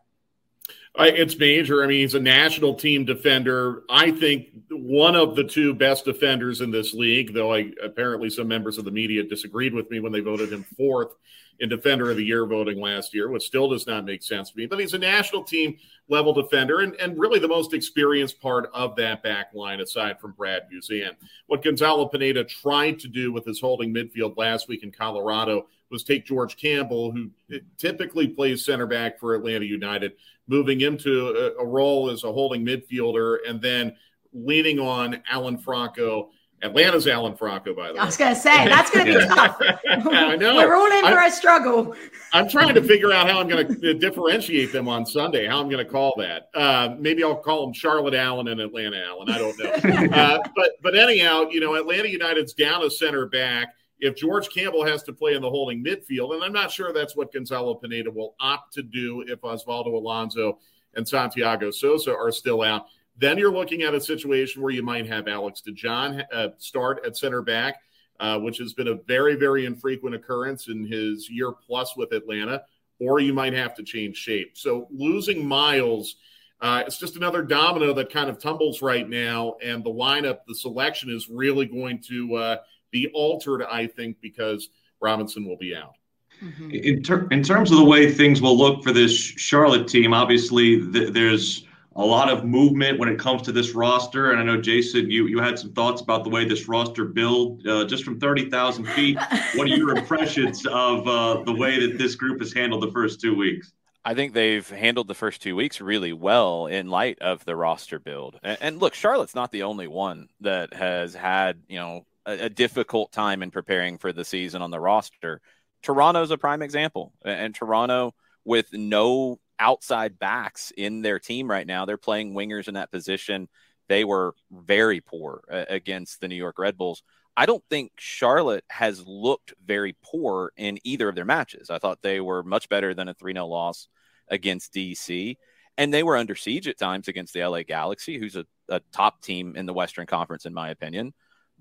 It's major. I mean, he's a national team defender. I think one of the two best defenders in this league, though I apparently some members of the media disagreed with me when they voted him fourth in defender of the year voting last year, which still does not make sense to me. But he's a national team level defender and, and really the most experienced part of that back line aside from Brad Guzan. What Gonzalo Pineda tried to do with his holding midfield last week in Colorado was take George Campbell, who typically plays center back for Atlanta United, moving into a, a role as a holding midfielder, and then leaning on Alan Franco. Atlanta's Alan Franco, by the way. I was going to say that's going to be tough. I know. We're all in for a struggle. I'm trying to figure out how I'm going to differentiate them on Sunday. How I'm going to call that? Uh, maybe I'll call them Charlotte Allen and Atlanta Allen. I don't know. uh, but but anyhow, you know, Atlanta United's down a center back if George Campbell has to play in the holding midfield, and I'm not sure that's what Gonzalo Pineda will opt to do if Osvaldo Alonso and Santiago Sosa are still out, then you're looking at a situation where you might have Alex DeJohn uh, start at center back, uh, which has been a very, very infrequent occurrence in his year plus with Atlanta, or you might have to change shape. So losing Miles. Uh, it's just another domino that kind of tumbles right now, and the lineup, the selection is really going to uh, be altered, I think, because Robinson will be out. Mm-hmm. In, ter- in terms of the way things will look for this Charlotte team, obviously th- there's a lot of movement when it comes to this roster. And I know, Jason, you, you had some thoughts about the way this roster build uh, just from 30,000 feet. what are your impressions of uh, the way that this group has handled the first two weeks? I think they've handled the first two weeks really well in light of the roster build. And, and look, Charlotte's not the only one that has had, you know, a, a, difficult time in preparing for the season on the roster. Toronto's a prime example, and, Toronto with no outside backs in their team right now, they're playing wingers in that position. They were very poor uh, against the New York Red Bulls. I don't think Charlotte has looked very poor in either of their matches. I thought they were much better than a 3 0 loss against DC. And they were under siege at times against the LA Galaxy, who's a, a top team in the Western Conference, in my opinion.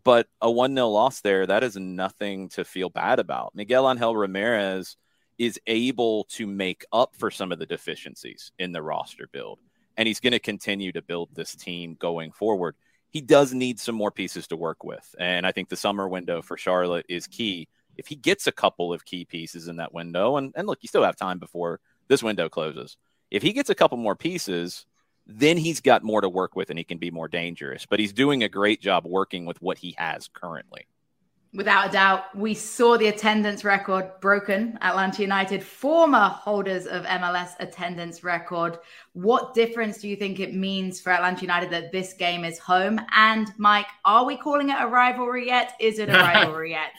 But a 1 0 loss there, that is nothing to feel bad about. Miguel Angel Ramirez is able to make up for some of the deficiencies in the roster build. And he's going to continue to build this team going forward. He does need some more pieces to work with. And I think the summer window for Charlotte is key. If he gets a couple of key pieces in that window, and, and look, you still have time before this window closes. If he gets a couple more pieces, then he's got more to work with and he can be more dangerous. But he's doing a great job working with what he has currently. Without a doubt, we saw the attendance record broken. Atlanta United, former holders of MLS attendance record. What difference do you think it means for Atlanta United that this game is home? And Mike, are we calling it a rivalry yet? Is it a rivalry yet?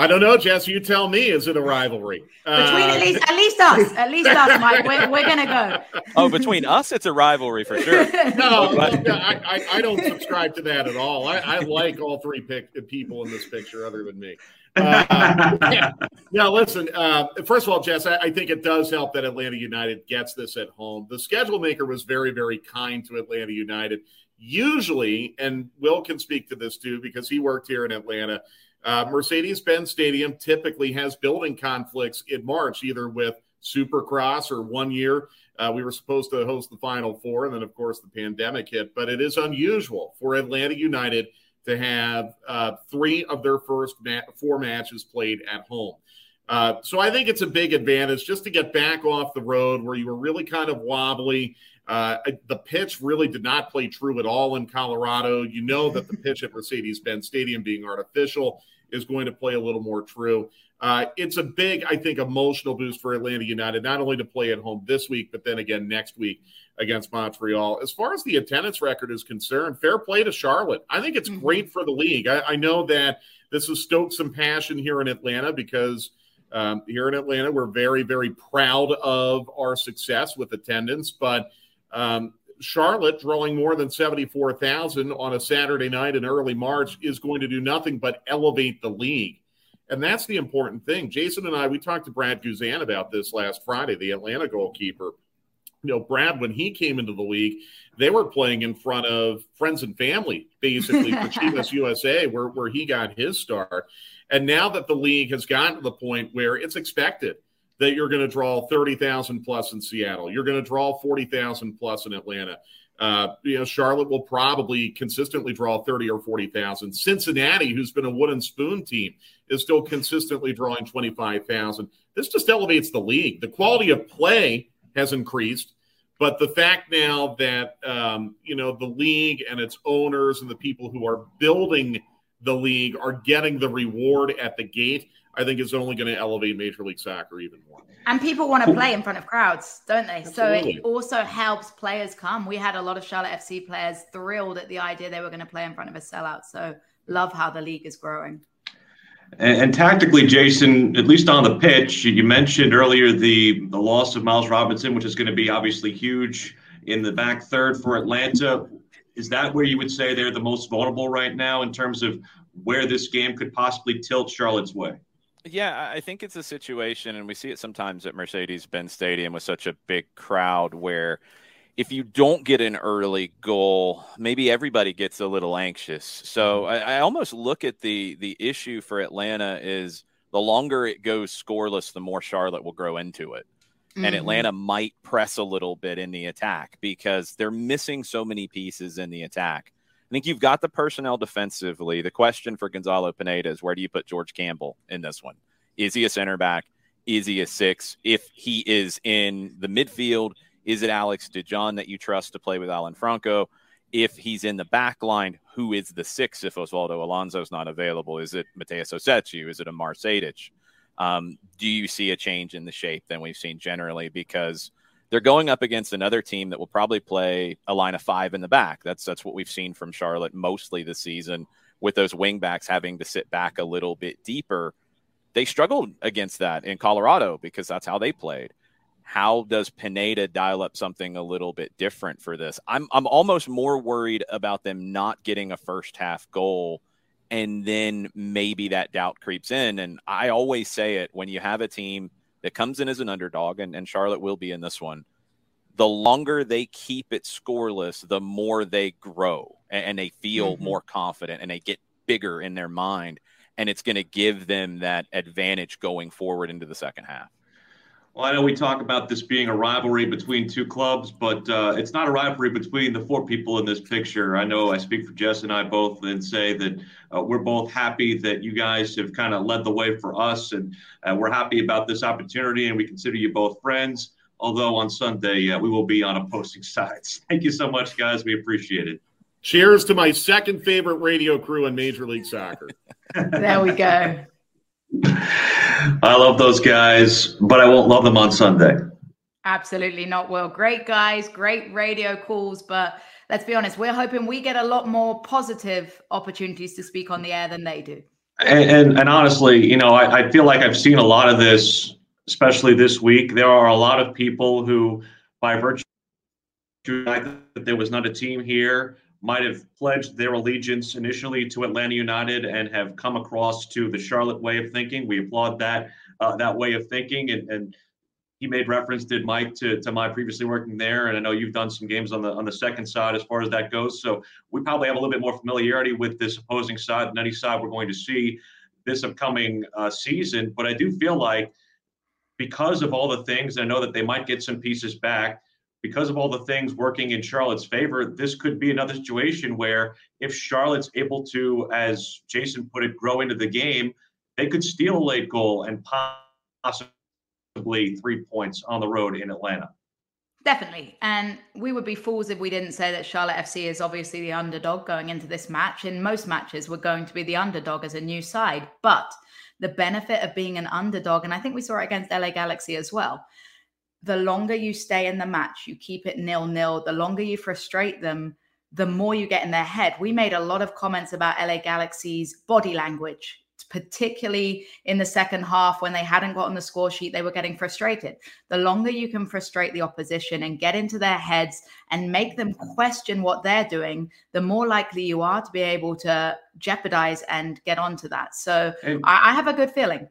I don't know, Jess. You tell me. Is it a rivalry between uh, at least at least us? At least us, Mike. We're, we're gonna go. Oh, between us, it's a rivalry for sure. no, I, I, I, don't subscribe to that at all. I, I like all three pick, people in this picture, other than me. Uh, yeah. Now, listen. Uh, first of all, Jess, I, I, think it does help that Atlanta United gets this at home. The schedule maker was very, very kind to Atlanta United. Usually, and Will can speak to this too because he worked here in Atlanta. Uh, Mercedes Benz Stadium typically has building conflicts in March, either with Supercross or one year uh, we were supposed to host the Final Four, and then, of course, the pandemic hit. But it is unusual for Atlanta United to have uh, three of their first four matches played at home. Uh, so I think it's a big advantage just to get back off the road where you were really kind of wobbly. Uh, the pitch really did not play true at all in Colorado. You know that the pitch at Mercedes Benz Stadium being artificial is going to play a little more true. Uh, it's a big, I think, emotional boost for Atlanta United, not only to play at home this week, but then again next week against Montreal. As far as the attendance record is concerned, fair play to Charlotte. I think it's mm-hmm. great for the league. I, I, know that this has stoked some passion here in Atlanta because um, here in Atlanta, we're very, very proud of our success with attendance, but um, Charlotte drawing more than 74,000 on a Saturday night in early March is going to do nothing but elevate the league. And that's the important thing. Jason and I, we talked to Brad Guzan about this last Friday, the Atlanta goalkeeper. You know, Brad, when he came into the league, they were playing in front of friends and family, basically, for Chivas USA, where, where he got his start. And now that the league has gotten to the point where it's expected – that you're going to draw 30,000 plus in Seattle. You're going to draw 40,000 plus in Atlanta. Uh, you know, Charlotte will probably consistently draw 30 or 40,000. Cincinnati, who's been a wooden spoon team, is still consistently drawing 25,000. This just elevates the league. The quality of play has increased, but the fact now that, um, you know, the league and its owners and the people who are building the league are getting the reward at the gate, I think is only going to elevate Major League Soccer even more. And people want to play in front of crowds, don't they? Absolutely. So it also helps players come. We had a lot of Charlotte FC players thrilled at the idea they were going to play in front of a sellout. So love how the league is growing. And, and, tactically, Jason, at least on the pitch, you mentioned earlier the the loss of Miles Robinson, which is going to be obviously huge in the back third for Atlanta. Is that where you would say they're the most vulnerable right now in terms of where this game could possibly tilt Charlotte's way? Yeah, I think it's a situation, and we see it sometimes at Mercedes Benz Stadium with such a big crowd where if you don't get an early goal, maybe everybody gets a little anxious. So mm-hmm. I, I, almost look at the the issue for Atlanta is the longer it goes scoreless, the more Charlotte will grow into it. Mm-hmm. And Atlanta might press a little bit in the attack because they're missing so many pieces in the attack. I think you've got the personnel defensively. The question for Gonzalo Pineda is where do you put George Campbell in this one? Is he a center back? Is he a six? If he is in the midfield, is it Alex DeJohn that you trust to play with Alan Franco? If he's in the back line, who is the six if Osvaldo Alonso is not available? Is it Matheus Rossetto? Is it Sejdic? Um, do you see a change in the shape than we've seen generally? Because they're going up against another team that will probably play a line of five in the back. That's that's what we've seen from Charlotte mostly this season, with those wingbacks having to sit back a little bit deeper. They struggled against that in Colorado because that's how they played. How does Pineda dial up something a little bit different for this? I'm I'm almost more worried about them not getting a first half goal and then maybe that doubt creeps in. And I always say it when you have a team that comes in as an underdog, and, and Charlotte will be in this one, the longer they keep it scoreless, the more they grow and, and they feel mm-hmm. more confident and they get bigger in their mind. And it's going to give them that advantage going forward into the second half. Well, I know we talk about this being a rivalry between two clubs, but uh, it's not a rivalry between the four people in this picture. I know I speak for Jess and I both and say that uh, we're both happy that you guys have kind of led the way for us, and uh, we're happy about this opportunity, and we consider you both friends. Although on Sunday uh, we will be on opposing sides. Thank you so much, guys. We appreciate it. Cheers to my second favorite radio crew in Major League Soccer. there we go. I love those guys, but I won't love them on Sunday. Absolutely not, Will. Great guys, great radio calls, but let's be honest, we're hoping we get a lot more positive opportunities to speak on the air than they do. And, and, and honestly, you know, I, I feel like I've seen a lot of this, especially this week. There are a lot of people who, by virtue that there was not a team here, might have pledged their allegiance initially to Atlanta United and have come across to the Charlotte way of thinking. We applaud that uh, that way of thinking, and, and he made reference, did Mike, to, to my previously working there, and I know you've done some games on the on the second side as far as that goes. So we probably have a little bit more familiarity with this opposing side than any side we're going to see this upcoming uh, season. But I do feel like because of all the things, I know that they might get some pieces back because of all the things working in Charlotte's favor, this could be another situation where if Charlotte's able to, as Jason put it, grow into the game, they could steal a late goal and possibly three points on the road in Atlanta. Definitely. And we would be fools if we didn't say that Charlotte FC is obviously the underdog going into this match. In most matches, we're going to be the underdog as a new side. But the benefit of being an underdog, and I think we saw it against LA Galaxy as well, the longer you stay in the match, you keep it nil nil, the longer you frustrate them, the more you get in their head. We made a lot of comments about LA Galaxy's body language, particularly in the second half when they hadn't gotten the score sheet, they were getting frustrated. The longer you can frustrate the opposition and get into their heads and make them question what they're doing, the more likely you are to be able to jeopardize and get onto that. So and- I, I have a good feeling.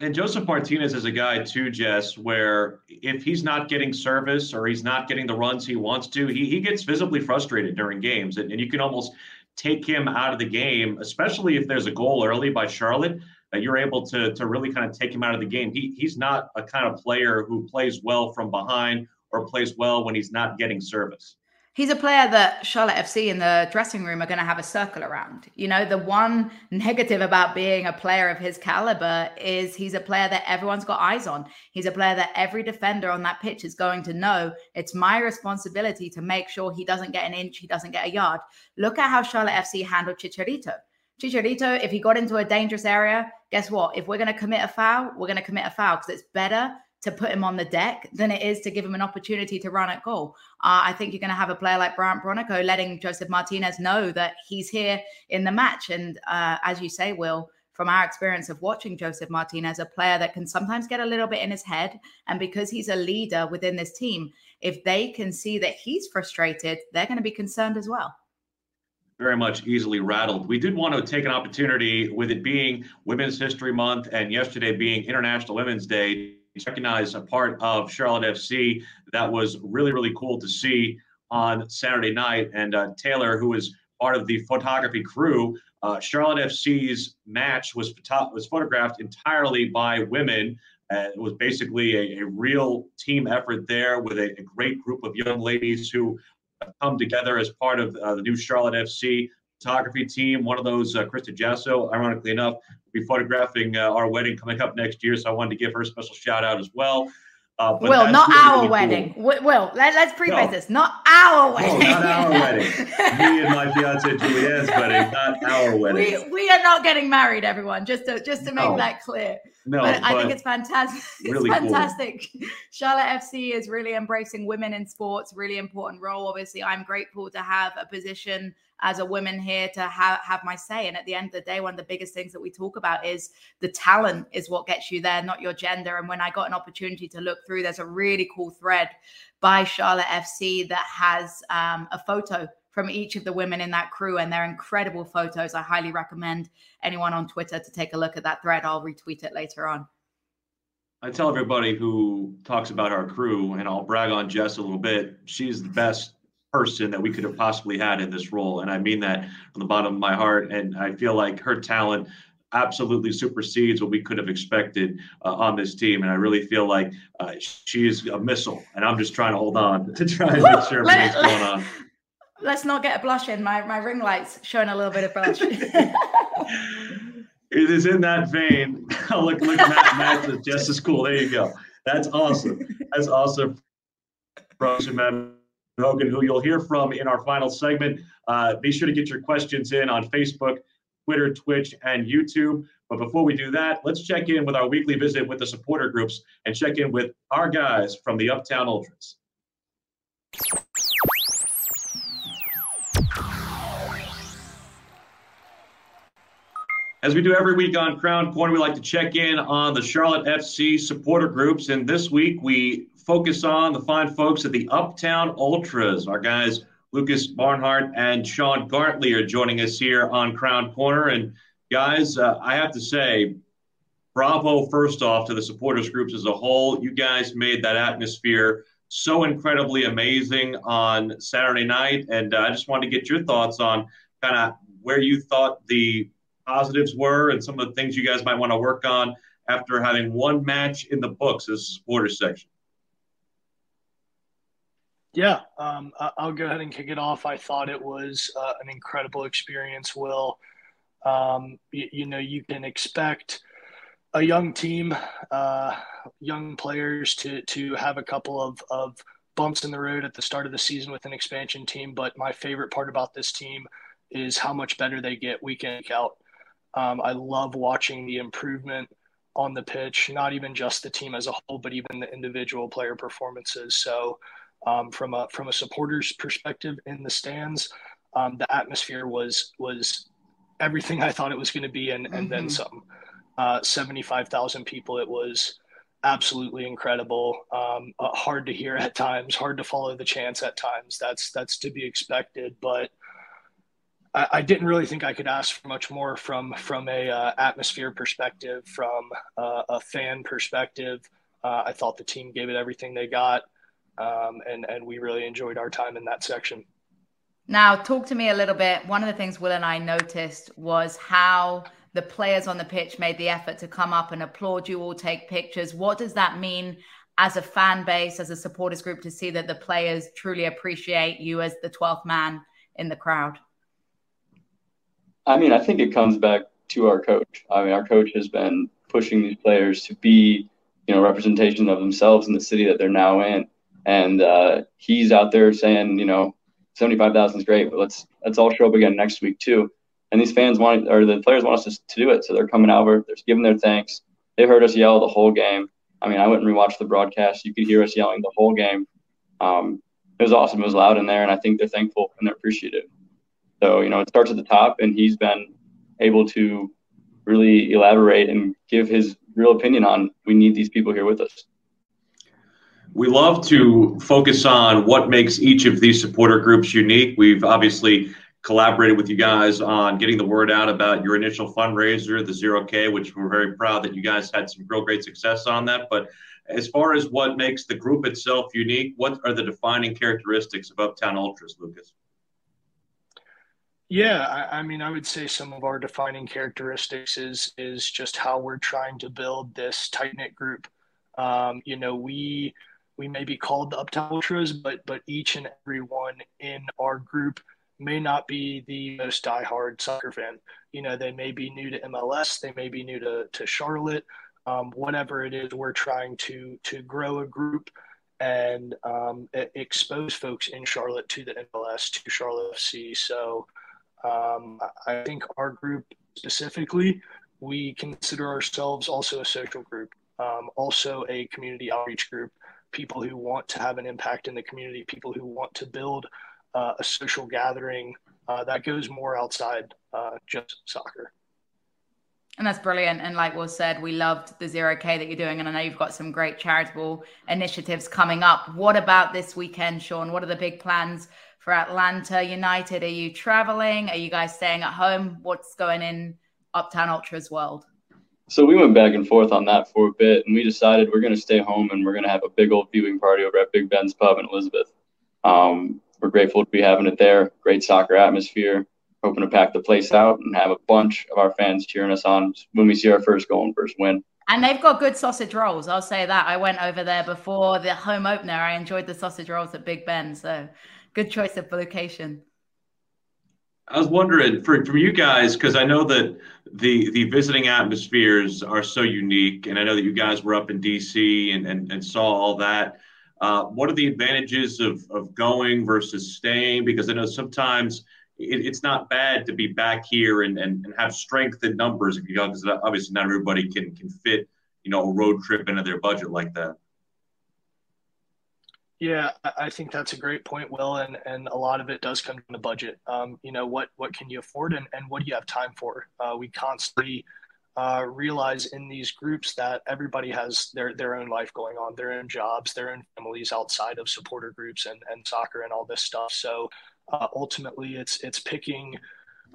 And Josef Martinez is a guy too, Jess, where if he's not getting service or he's not getting the runs he wants to, he, he gets visibly frustrated during games. And, and you can almost take him out of the game, especially if there's a goal early by Charlotte, that you're able to, to really kind of take him out of the game. He, he's not a kind of player who plays well from behind or plays well when he's not getting service he's a player that Charlotte FC in the dressing room are going to have a circle around. You know, the one negative about being a player of his caliber is he's a player that everyone's got eyes on. He's a player that every defender on that pitch is going to know it's my responsibility to make sure he doesn't get an inch, he doesn't get a yard. Look at how Charlotte FC handled Chicharito. Chicharito, if he got into a dangerous area, guess what? If we're going to commit a foul, we're going to commit a foul because it's better to put him on the deck than it is to give him an opportunity to run at goal. Uh, I think you're going to have a player like Brandt Bronico letting Josef Martinez know that he's here in the match. And uh, as you say, Will, from our experience of watching Josef Martinez, a player that can sometimes get a little bit in his head. And because he's a leader within this team, if they can see that he's frustrated, they're going to be concerned as well very much easily rattled. We did want to take an opportunity with it being Women's History Month and yesterday being International Women's Day recognize a part of Charlotte FC that was really, really cool to see on Saturday night. And uh, Taylor, who was part of the photography crew, uh, Charlotte FC's match was photo- was photographed entirely by women. Uh, it was basically a, a, real team effort there with a, a, great group of young ladies who come together as part of uh, the new Charlotte FC photography team. One of those, uh, Krista Jasso, ironically enough, will be photographing uh, our wedding coming up next year. So I wanted to give her a special shout out as well. Uh, Will, not really, our really wedding. Cool. Will, let, us preface no. this. Not our wedding. No, not our wedding. Me and my fiance Julianne's wedding, not our wedding. We, we are not getting married, everyone. Just to just to make no. that clear. No, but, but I think it's fantastic. It's really fantastic. Cool. Charlotte FC is really embracing women in sports. Really important role. Obviously, I'm grateful to have a position as a woman here to have, have my say. And at the end of the day, one of the biggest things that we talk about is the talent is what gets you there, not your gender. And when I got an opportunity to look through, there's a really cool thread by Charlotte FC that has um, a photo from each of the women in that crew, and they're incredible photos. I highly recommend anyone on Twitter to take a look at that thread. I'll retweet it later on. I tell everybody who talks about our crew, and I'll brag on Jess a little bit. She's the best person that we could have possibly had in this role. And I mean that from the bottom of my heart. And I feel like her talent absolutely supersedes what we could have expected uh, on this team. And I really feel like uh, she is a missile. And I'm just trying to hold on to try and make sure everything's going on. Let's not get a blush in. My, my ring light's showing a little bit of blush. it is in that vein. look, look, Matt, Matt is just as cool. There you go. That's awesome. That's awesome. Matt. Hogan, who you'll hear from in our final segment. Uh, be sure to get your questions in on Facebook, Twitter, Twitch, and YouTube. But before we do that, let's check in with our weekly visit with the supporter groups and check in with our guys from the Uptown Ultras. As we do every week on Crown Corner, we like to check in on the Charlotte FC supporter groups. And this week we focus on the fine folks at the Uptown Ultras. Our guys, Lucas Barnhart and Sean Gartley, are joining us here on Crown Corner. And guys, uh, I have to say, bravo first off to the supporters groups as a whole. You guys made that atmosphere so incredibly amazing on Saturday night. And uh, I just wanted to get your thoughts on kind of where you thought the positives were and some of the things you guys might want to work on after having one match in the books as a supporters section. Yeah, um, I'll go ahead and kick it off. I thought it was uh, an incredible experience, Will. Um, you, you, know, you can expect a young team, uh, young players to, to have a couple of, of bumps in the road at the start of the season with an expansion team. But my favorite part about this team is how much better they get week in, week out. Um, I love watching the improvement on the pitch, not even just the team as a whole, but even the individual player performances. So, um, from a from a supporter's perspective in the stands, um, the atmosphere was was everything I thought it was going to be, and, and mm-hmm. then some. Uh, Seventy five thousand people. It was absolutely incredible. Um, uh, hard to hear at times, hard to follow the chants at times. That's that's to be expected, but. I, I didn't really think I could ask for much more from from a uh, atmosphere perspective, from uh, a fan perspective. Uh, I thought the team gave it everything they got um, and and we really enjoyed our time in that section. Now, talk to me a little bit. One of the things Will and I noticed was how the players on the pitch made the effort to come up and applaud you all, take pictures. What does that mean as a fan base, as a supporters group, to see that the players truly appreciate you as the 12th man in the crowd? I mean, I think it comes back to our coach. I mean, our coach has been pushing these players to be, you know, representation of themselves in the city that they're now in and uh, he's out there saying, you know, seventy five thousand is great, but let's let's all show up again next week too. and these fans want or the players want us to, to do it. So they're coming over, they're giving their thanks. They heard us yell the whole game. I mean, I went and rewatched the broadcast. You could hear us yelling the whole game. Um, it was awesome. It was loud in there, and I think they're thankful and they're appreciative. So you know, it starts at the top, and he's been able to really elaborate and give his real opinion on we need these people here with us. We love to focus on what makes each of these supporter groups unique. We've obviously collaborated with you guys on getting the word out about your initial fundraiser, the Zero K, which we're very proud that you guys had some real great success on that. But as far as what makes the group itself unique, what are the defining characteristics of Uptown Ultras, Lucas? Yeah, I, I, mean, I would say some of our defining characteristics is is just how we're trying to build this tight knit group. Um, you know, we we may be called the Uptown Ultras, but but each and every one in our group may not be the most diehard soccer fan. You know, they may be new to MLS, they may be new to, to Charlotte, um, whatever it is, we're trying to to grow a group and um, expose folks in Charlotte to the MLS, to Charlotte FC. So um, I think our group specifically, we consider ourselves also a social group, um, also a community outreach group, people who want to have an impact in the community, people who want to build uh, a social gathering uh, that goes more outside uh, just soccer. And that's brilliant. And like was said, we loved the zero K that you're doing. And I know you've got some great charitable initiatives coming up. What about this weekend, Sean? What are the big plans for Atlanta United? Are you traveling? Are you guys staying at home? What's going in Uptown Ultras world? So we went back and forth on that for a bit, and we decided we're going to stay home and we're going to have a big old viewing party over at Big Ben's Pub in Elizabeth. Um, we're grateful to be having it there. Great soccer atmosphere. Hoping to pack the place out and have a bunch of our fans cheering us on when we see our first goal and first win. And they've got good sausage rolls. I'll say that. I went over there before the home opener. I enjoyed the sausage rolls at Big Ben. So good choice of location. I was wondering for, from you guys because I know that the the visiting atmospheres are so unique, and I know that you guys were up in DC and and, and saw all that. Uh, what are the advantages of, of going versus staying? Because I know sometimes it, it's not bad to be back here and, and, and have strength in numbers if you go, because obviously not everybody can, can fit, you know, a road trip into their budget like that. Yeah, I think that's a great point, Will, and, and a lot of it does come from the budget. Um, you know, what what can you afford and, and what do you have time for? Uh, we constantly uh, realize in these groups that everybody has their, their own life going on, their own jobs, their own families outside of supporter groups and, and soccer and all this stuff. So uh, ultimately, it's it's picking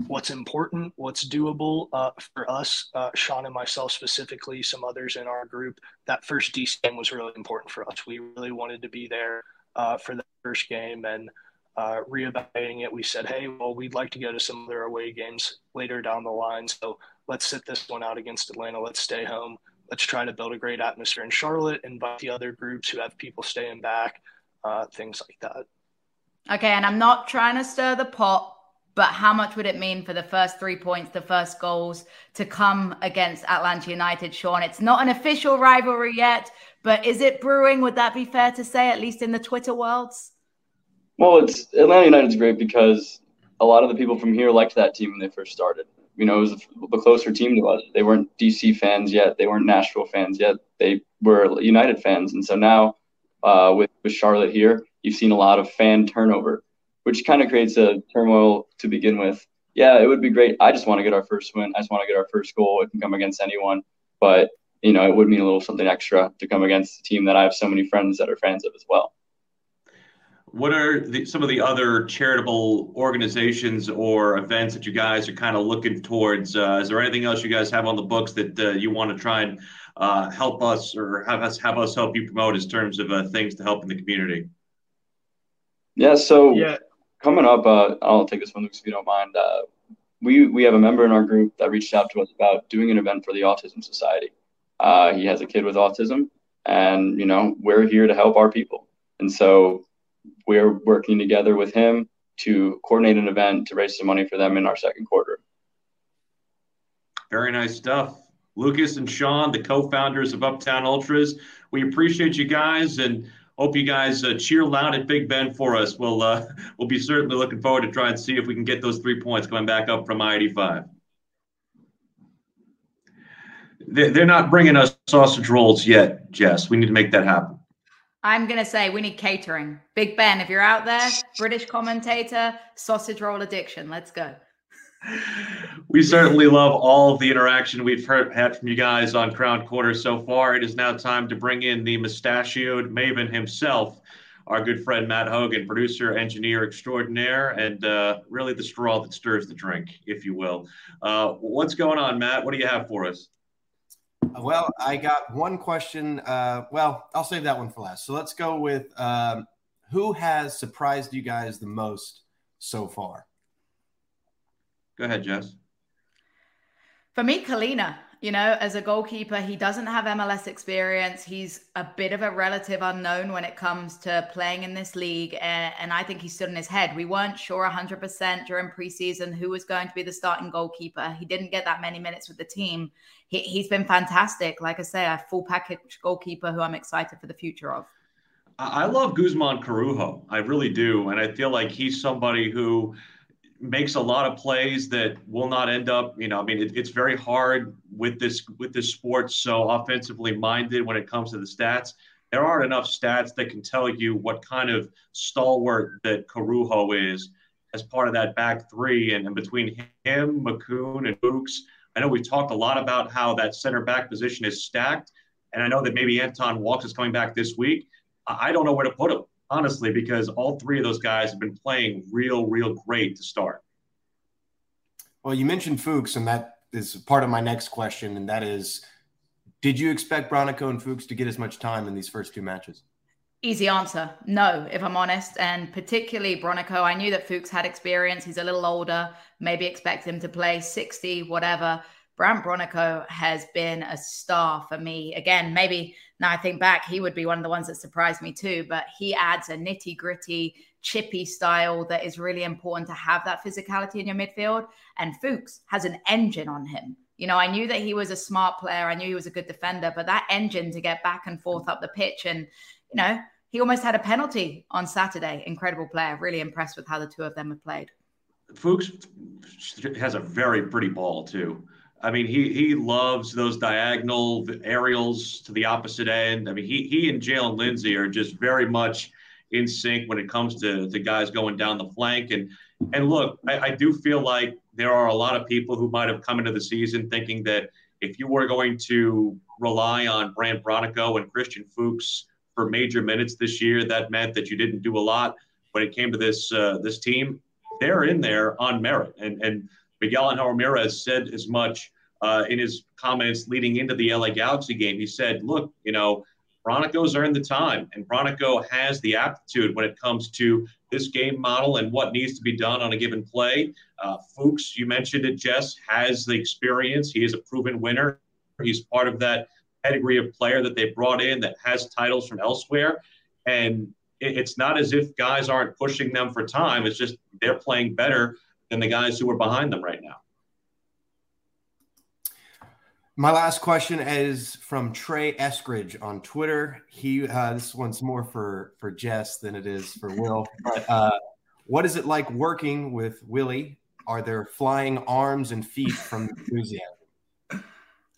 what's important, what's doable uh, for us, uh, Sean and myself specifically, some others in our group. That first DC game was really important for us. We really wanted to be there uh, for the first game and. Uh, reevaluating it, we said, "Hey, well, we'd like to go to some other away games later down the line. So let's sit this one out against Atlanta. Let's stay home. Let's try to build a great atmosphere in Charlotte, invite the other groups who have people staying back, uh, things like that. Okay, and I'm not trying to stir the pot, but how much would it mean for the first three points, the first goals to come against Atlanta United, Sean? It's not an official rivalry yet, but is it brewing? Would that be fair to say, at least in the Twitter worlds? Well, it's Atlanta United's great because a lot of the people from here liked that team when they first started you know, it was the closer team to us. They weren't DC fans yet. They weren't Nashville fans yet. They were United fans. And so now uh, with, with Charlotte here, you've seen a lot of fan turnover, which kind of creates a turmoil to begin with. Yeah, it would be great. I just want to get our first win. I just want to get our first goal. It can come against anyone. But, you know, it would mean a little something extra to come against a team that I have so many friends that are fans of as well. What are the, some of the other charitable organizations or events that you guys are kind of looking towards? Uh, is there anything else you guys have on the books that uh, you want to try and uh, help us or have us have us help you promote in terms of uh, things to help in the community? Yeah. So yeah. Coming up, uh, I'll take this one, Lucas, if you don't mind. Uh, we we have a member in our group that reached out to us about doing an event for the Autism Society. he has a kid with autism, and you know we're here to help our people. And so we're working together with him to coordinate an event to raise some money for them in our second quarter. Very nice stuff. Lucas and Sean, the co founders of Uptown Ultras, we appreciate you guys and hope you guys uh, cheer loud at Big Ben for us. We'll uh, we'll be certainly looking forward to try and see if we can get those three points coming back up from I-85. They're not bringing us sausage rolls yet, Jess. We need to make that happen. I'm going to say we need catering. Big Ben, if you're out there, British commentator, sausage roll addiction. Let's go. We certainly love all of the interaction we've heard, had from you guys on Crown Corner so far. It is now time to bring in the mustachioed maven himself, our good friend Matt Hogan, producer, engineer extraordinaire, and uh, really the straw that stirs the drink, if you will. Uh, what's going on, Matt? What do you have for us? Well, I got one question. Uh, well, I'll save that one for last. So let's go with um, who has surprised you guys the most so far? Go ahead, Jess. For me, Kahlina, you know, as a goalkeeper, he doesn't have MLS experience. He's a bit of a relative unknown when it comes to playing in this league. And, I think he stood in his head. We weren't sure 100% during preseason who was going to be the starting goalkeeper. He didn't get that many minutes with the team. He, he's been fantastic. Like I say, a full package goalkeeper who I'm excited for the future of. I love Guzman Corujo. I really do. And I feel like he's somebody who makes a lot of plays that will not end up you know i mean it, it's very hard with this with this sport so offensively minded when it comes to the stats. There aren't enough stats that can tell you what kind of stalwart that Corujo is as part of that back three and, and between him Makoun and Fuchs. I know we've talked a lot about how that center back position is stacked and i know that maybe anton Walkes is coming back this week. I don't know where to put him honestly, because all three of those guys have been playing real, real great to start. Well, you mentioned Fuchs, and that is part of my next question, and that is did you expect Bronico and Fuchs to get as much time in these first two matches? Easy answer. No, if I'm honest. And particularly Bronico, I knew that Fuchs had experience. He's a little older, maybe expect him to play 60, whatever. Brandt Bronico has been a star for me. Again, maybe now I think back, he would be one of the ones that surprised me too, but he adds a nitty gritty, chippy style that is really important to have that physicality in your midfield. And Fuchs has an engine on him. You know, I knew that he was a smart player. I knew he was a good defender, but that engine to get back and forth up the pitch and, you know, he almost had a penalty on Saturday. Incredible player. Really impressed with how the two of them have played. Fuchs has a very pretty ball too. I mean, he he loves those diagonal aerials to the opposite end. I mean, he he and Jaylin Lindsey are just very much in sync when it comes to the guys going down the flank. And and look, I, I do feel like there are a lot of people who might have come into the season thinking that if you were going to rely on Brandt Bronico and Christian Fuchs for major minutes this year, that meant that you didn't do a lot when it came to this uh, this team. They're in there on merit, and and Miguel Angel Ramirez said as much uh, in his comments leading into the LA Galaxy game. He said, look, you know, Bronico's earned the time, and Bronico has the aptitude when it comes to this game model and what needs to be done on a given play. Uh, Fuchs, you mentioned it, Jess, has the experience. He is a proven winner. He's part of that pedigree of player that they brought in that has titles from elsewhere. And it's not as if guys aren't pushing them for time. It's just they're playing better than the guys who are behind them right now. My last question is from Trey Eskridge on Twitter. He uh, this one's more for for Jess than it is for Will. But uh, what is it like working with Willie? Are there flying arms and feet from enthusiasm?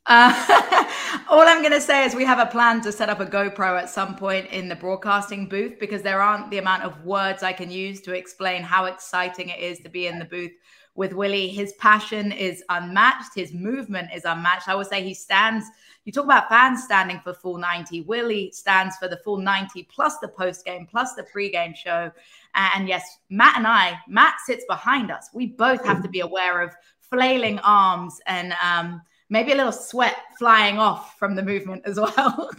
Uh, all I'm going to say is we have a plan to set up a GoPro at some point in the broadcasting booth because there aren't the amount of words I can use to explain how exciting it is to be in the booth with Willie. His passion is unmatched. His movement is unmatched. I would say he stands. You talk about fans standing for full 90. Willie stands for the full 90 plus the post game, plus the pre-game show. And yes, Matt and I, Matt sits behind us. We both have to be aware of flailing arms and um, maybe a little sweat flying off from the movement as well.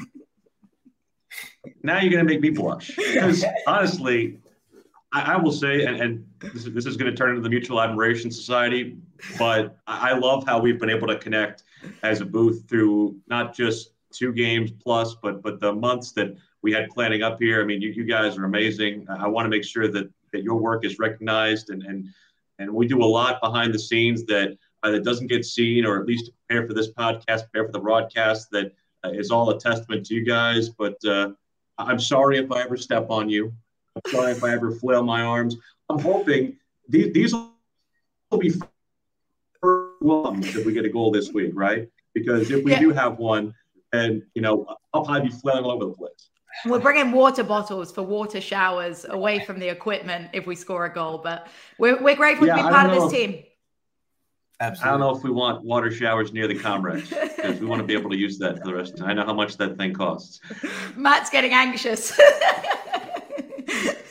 now you're going to make me blush because honestly, I, I will say, and, and this, is, this is going to turn into the Mutual Admiration Society, but I love how we've been able to connect as a booth through not just two games plus, but but the months that we had planning up here. I mean, you, you guys are amazing. I want to make sure that that your work is recognized, and and and we do a lot behind the scenes that uh, that doesn't get seen, or at least to prepare for this podcast, prepare for the broadcast. That uh, is all a testament to you guys. But uh, I'm sorry if I ever step on you. I'm sorry if I ever flail my arms. I'm hoping these, these will be one if we get a goal this week, right? Because if we yeah. do have one, then you know I'll probably be flailing all over the place. We're bringing water bottles for water showers away from the equipment if we score a goal, but we're, we're grateful yeah, to be part of this team. Absolutely. I don't know if we want water showers near the comrades because we want to be able to use that for the rest of the time. I know how much that thing costs. Matt's getting anxious.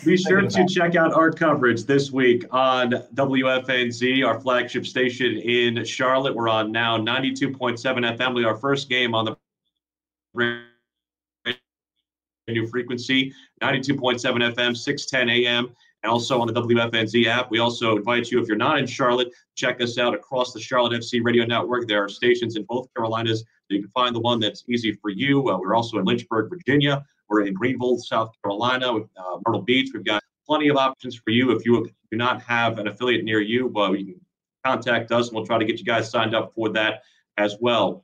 Be sure to check out our coverage this week on WFNZ, our flagship station in Charlotte. We're on now 92.7 FM. We our first game on the new frequency, 92.7 FM, 610 AM, and also on the WFNZ app. We also invite you, if you're not in Charlotte, check us out across the Charlotte FC radio network. There are stations in both Carolinas. So you can find the one that's easy for you. Uh, we're also in Lynchburg, Virginia. We're in Greenville, South Carolina, with uh, Myrtle Beach. We've got plenty of options for you. If you do not have an affiliate near you, well, you can contact us and we'll try to get you guys signed up for that as well.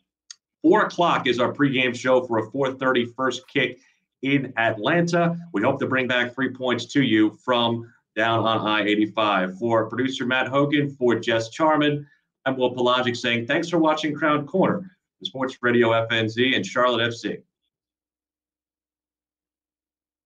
Four o'clock is our pregame show for a 4:30 first kick in Atlanta. We hope to bring back three points to you from down on I-85. For producer Matt Hogan, for Jess Charman, I'm Will Palaszczuk saying thanks for watching Crown Corner, the Sports Radio FNZ and Charlotte FC.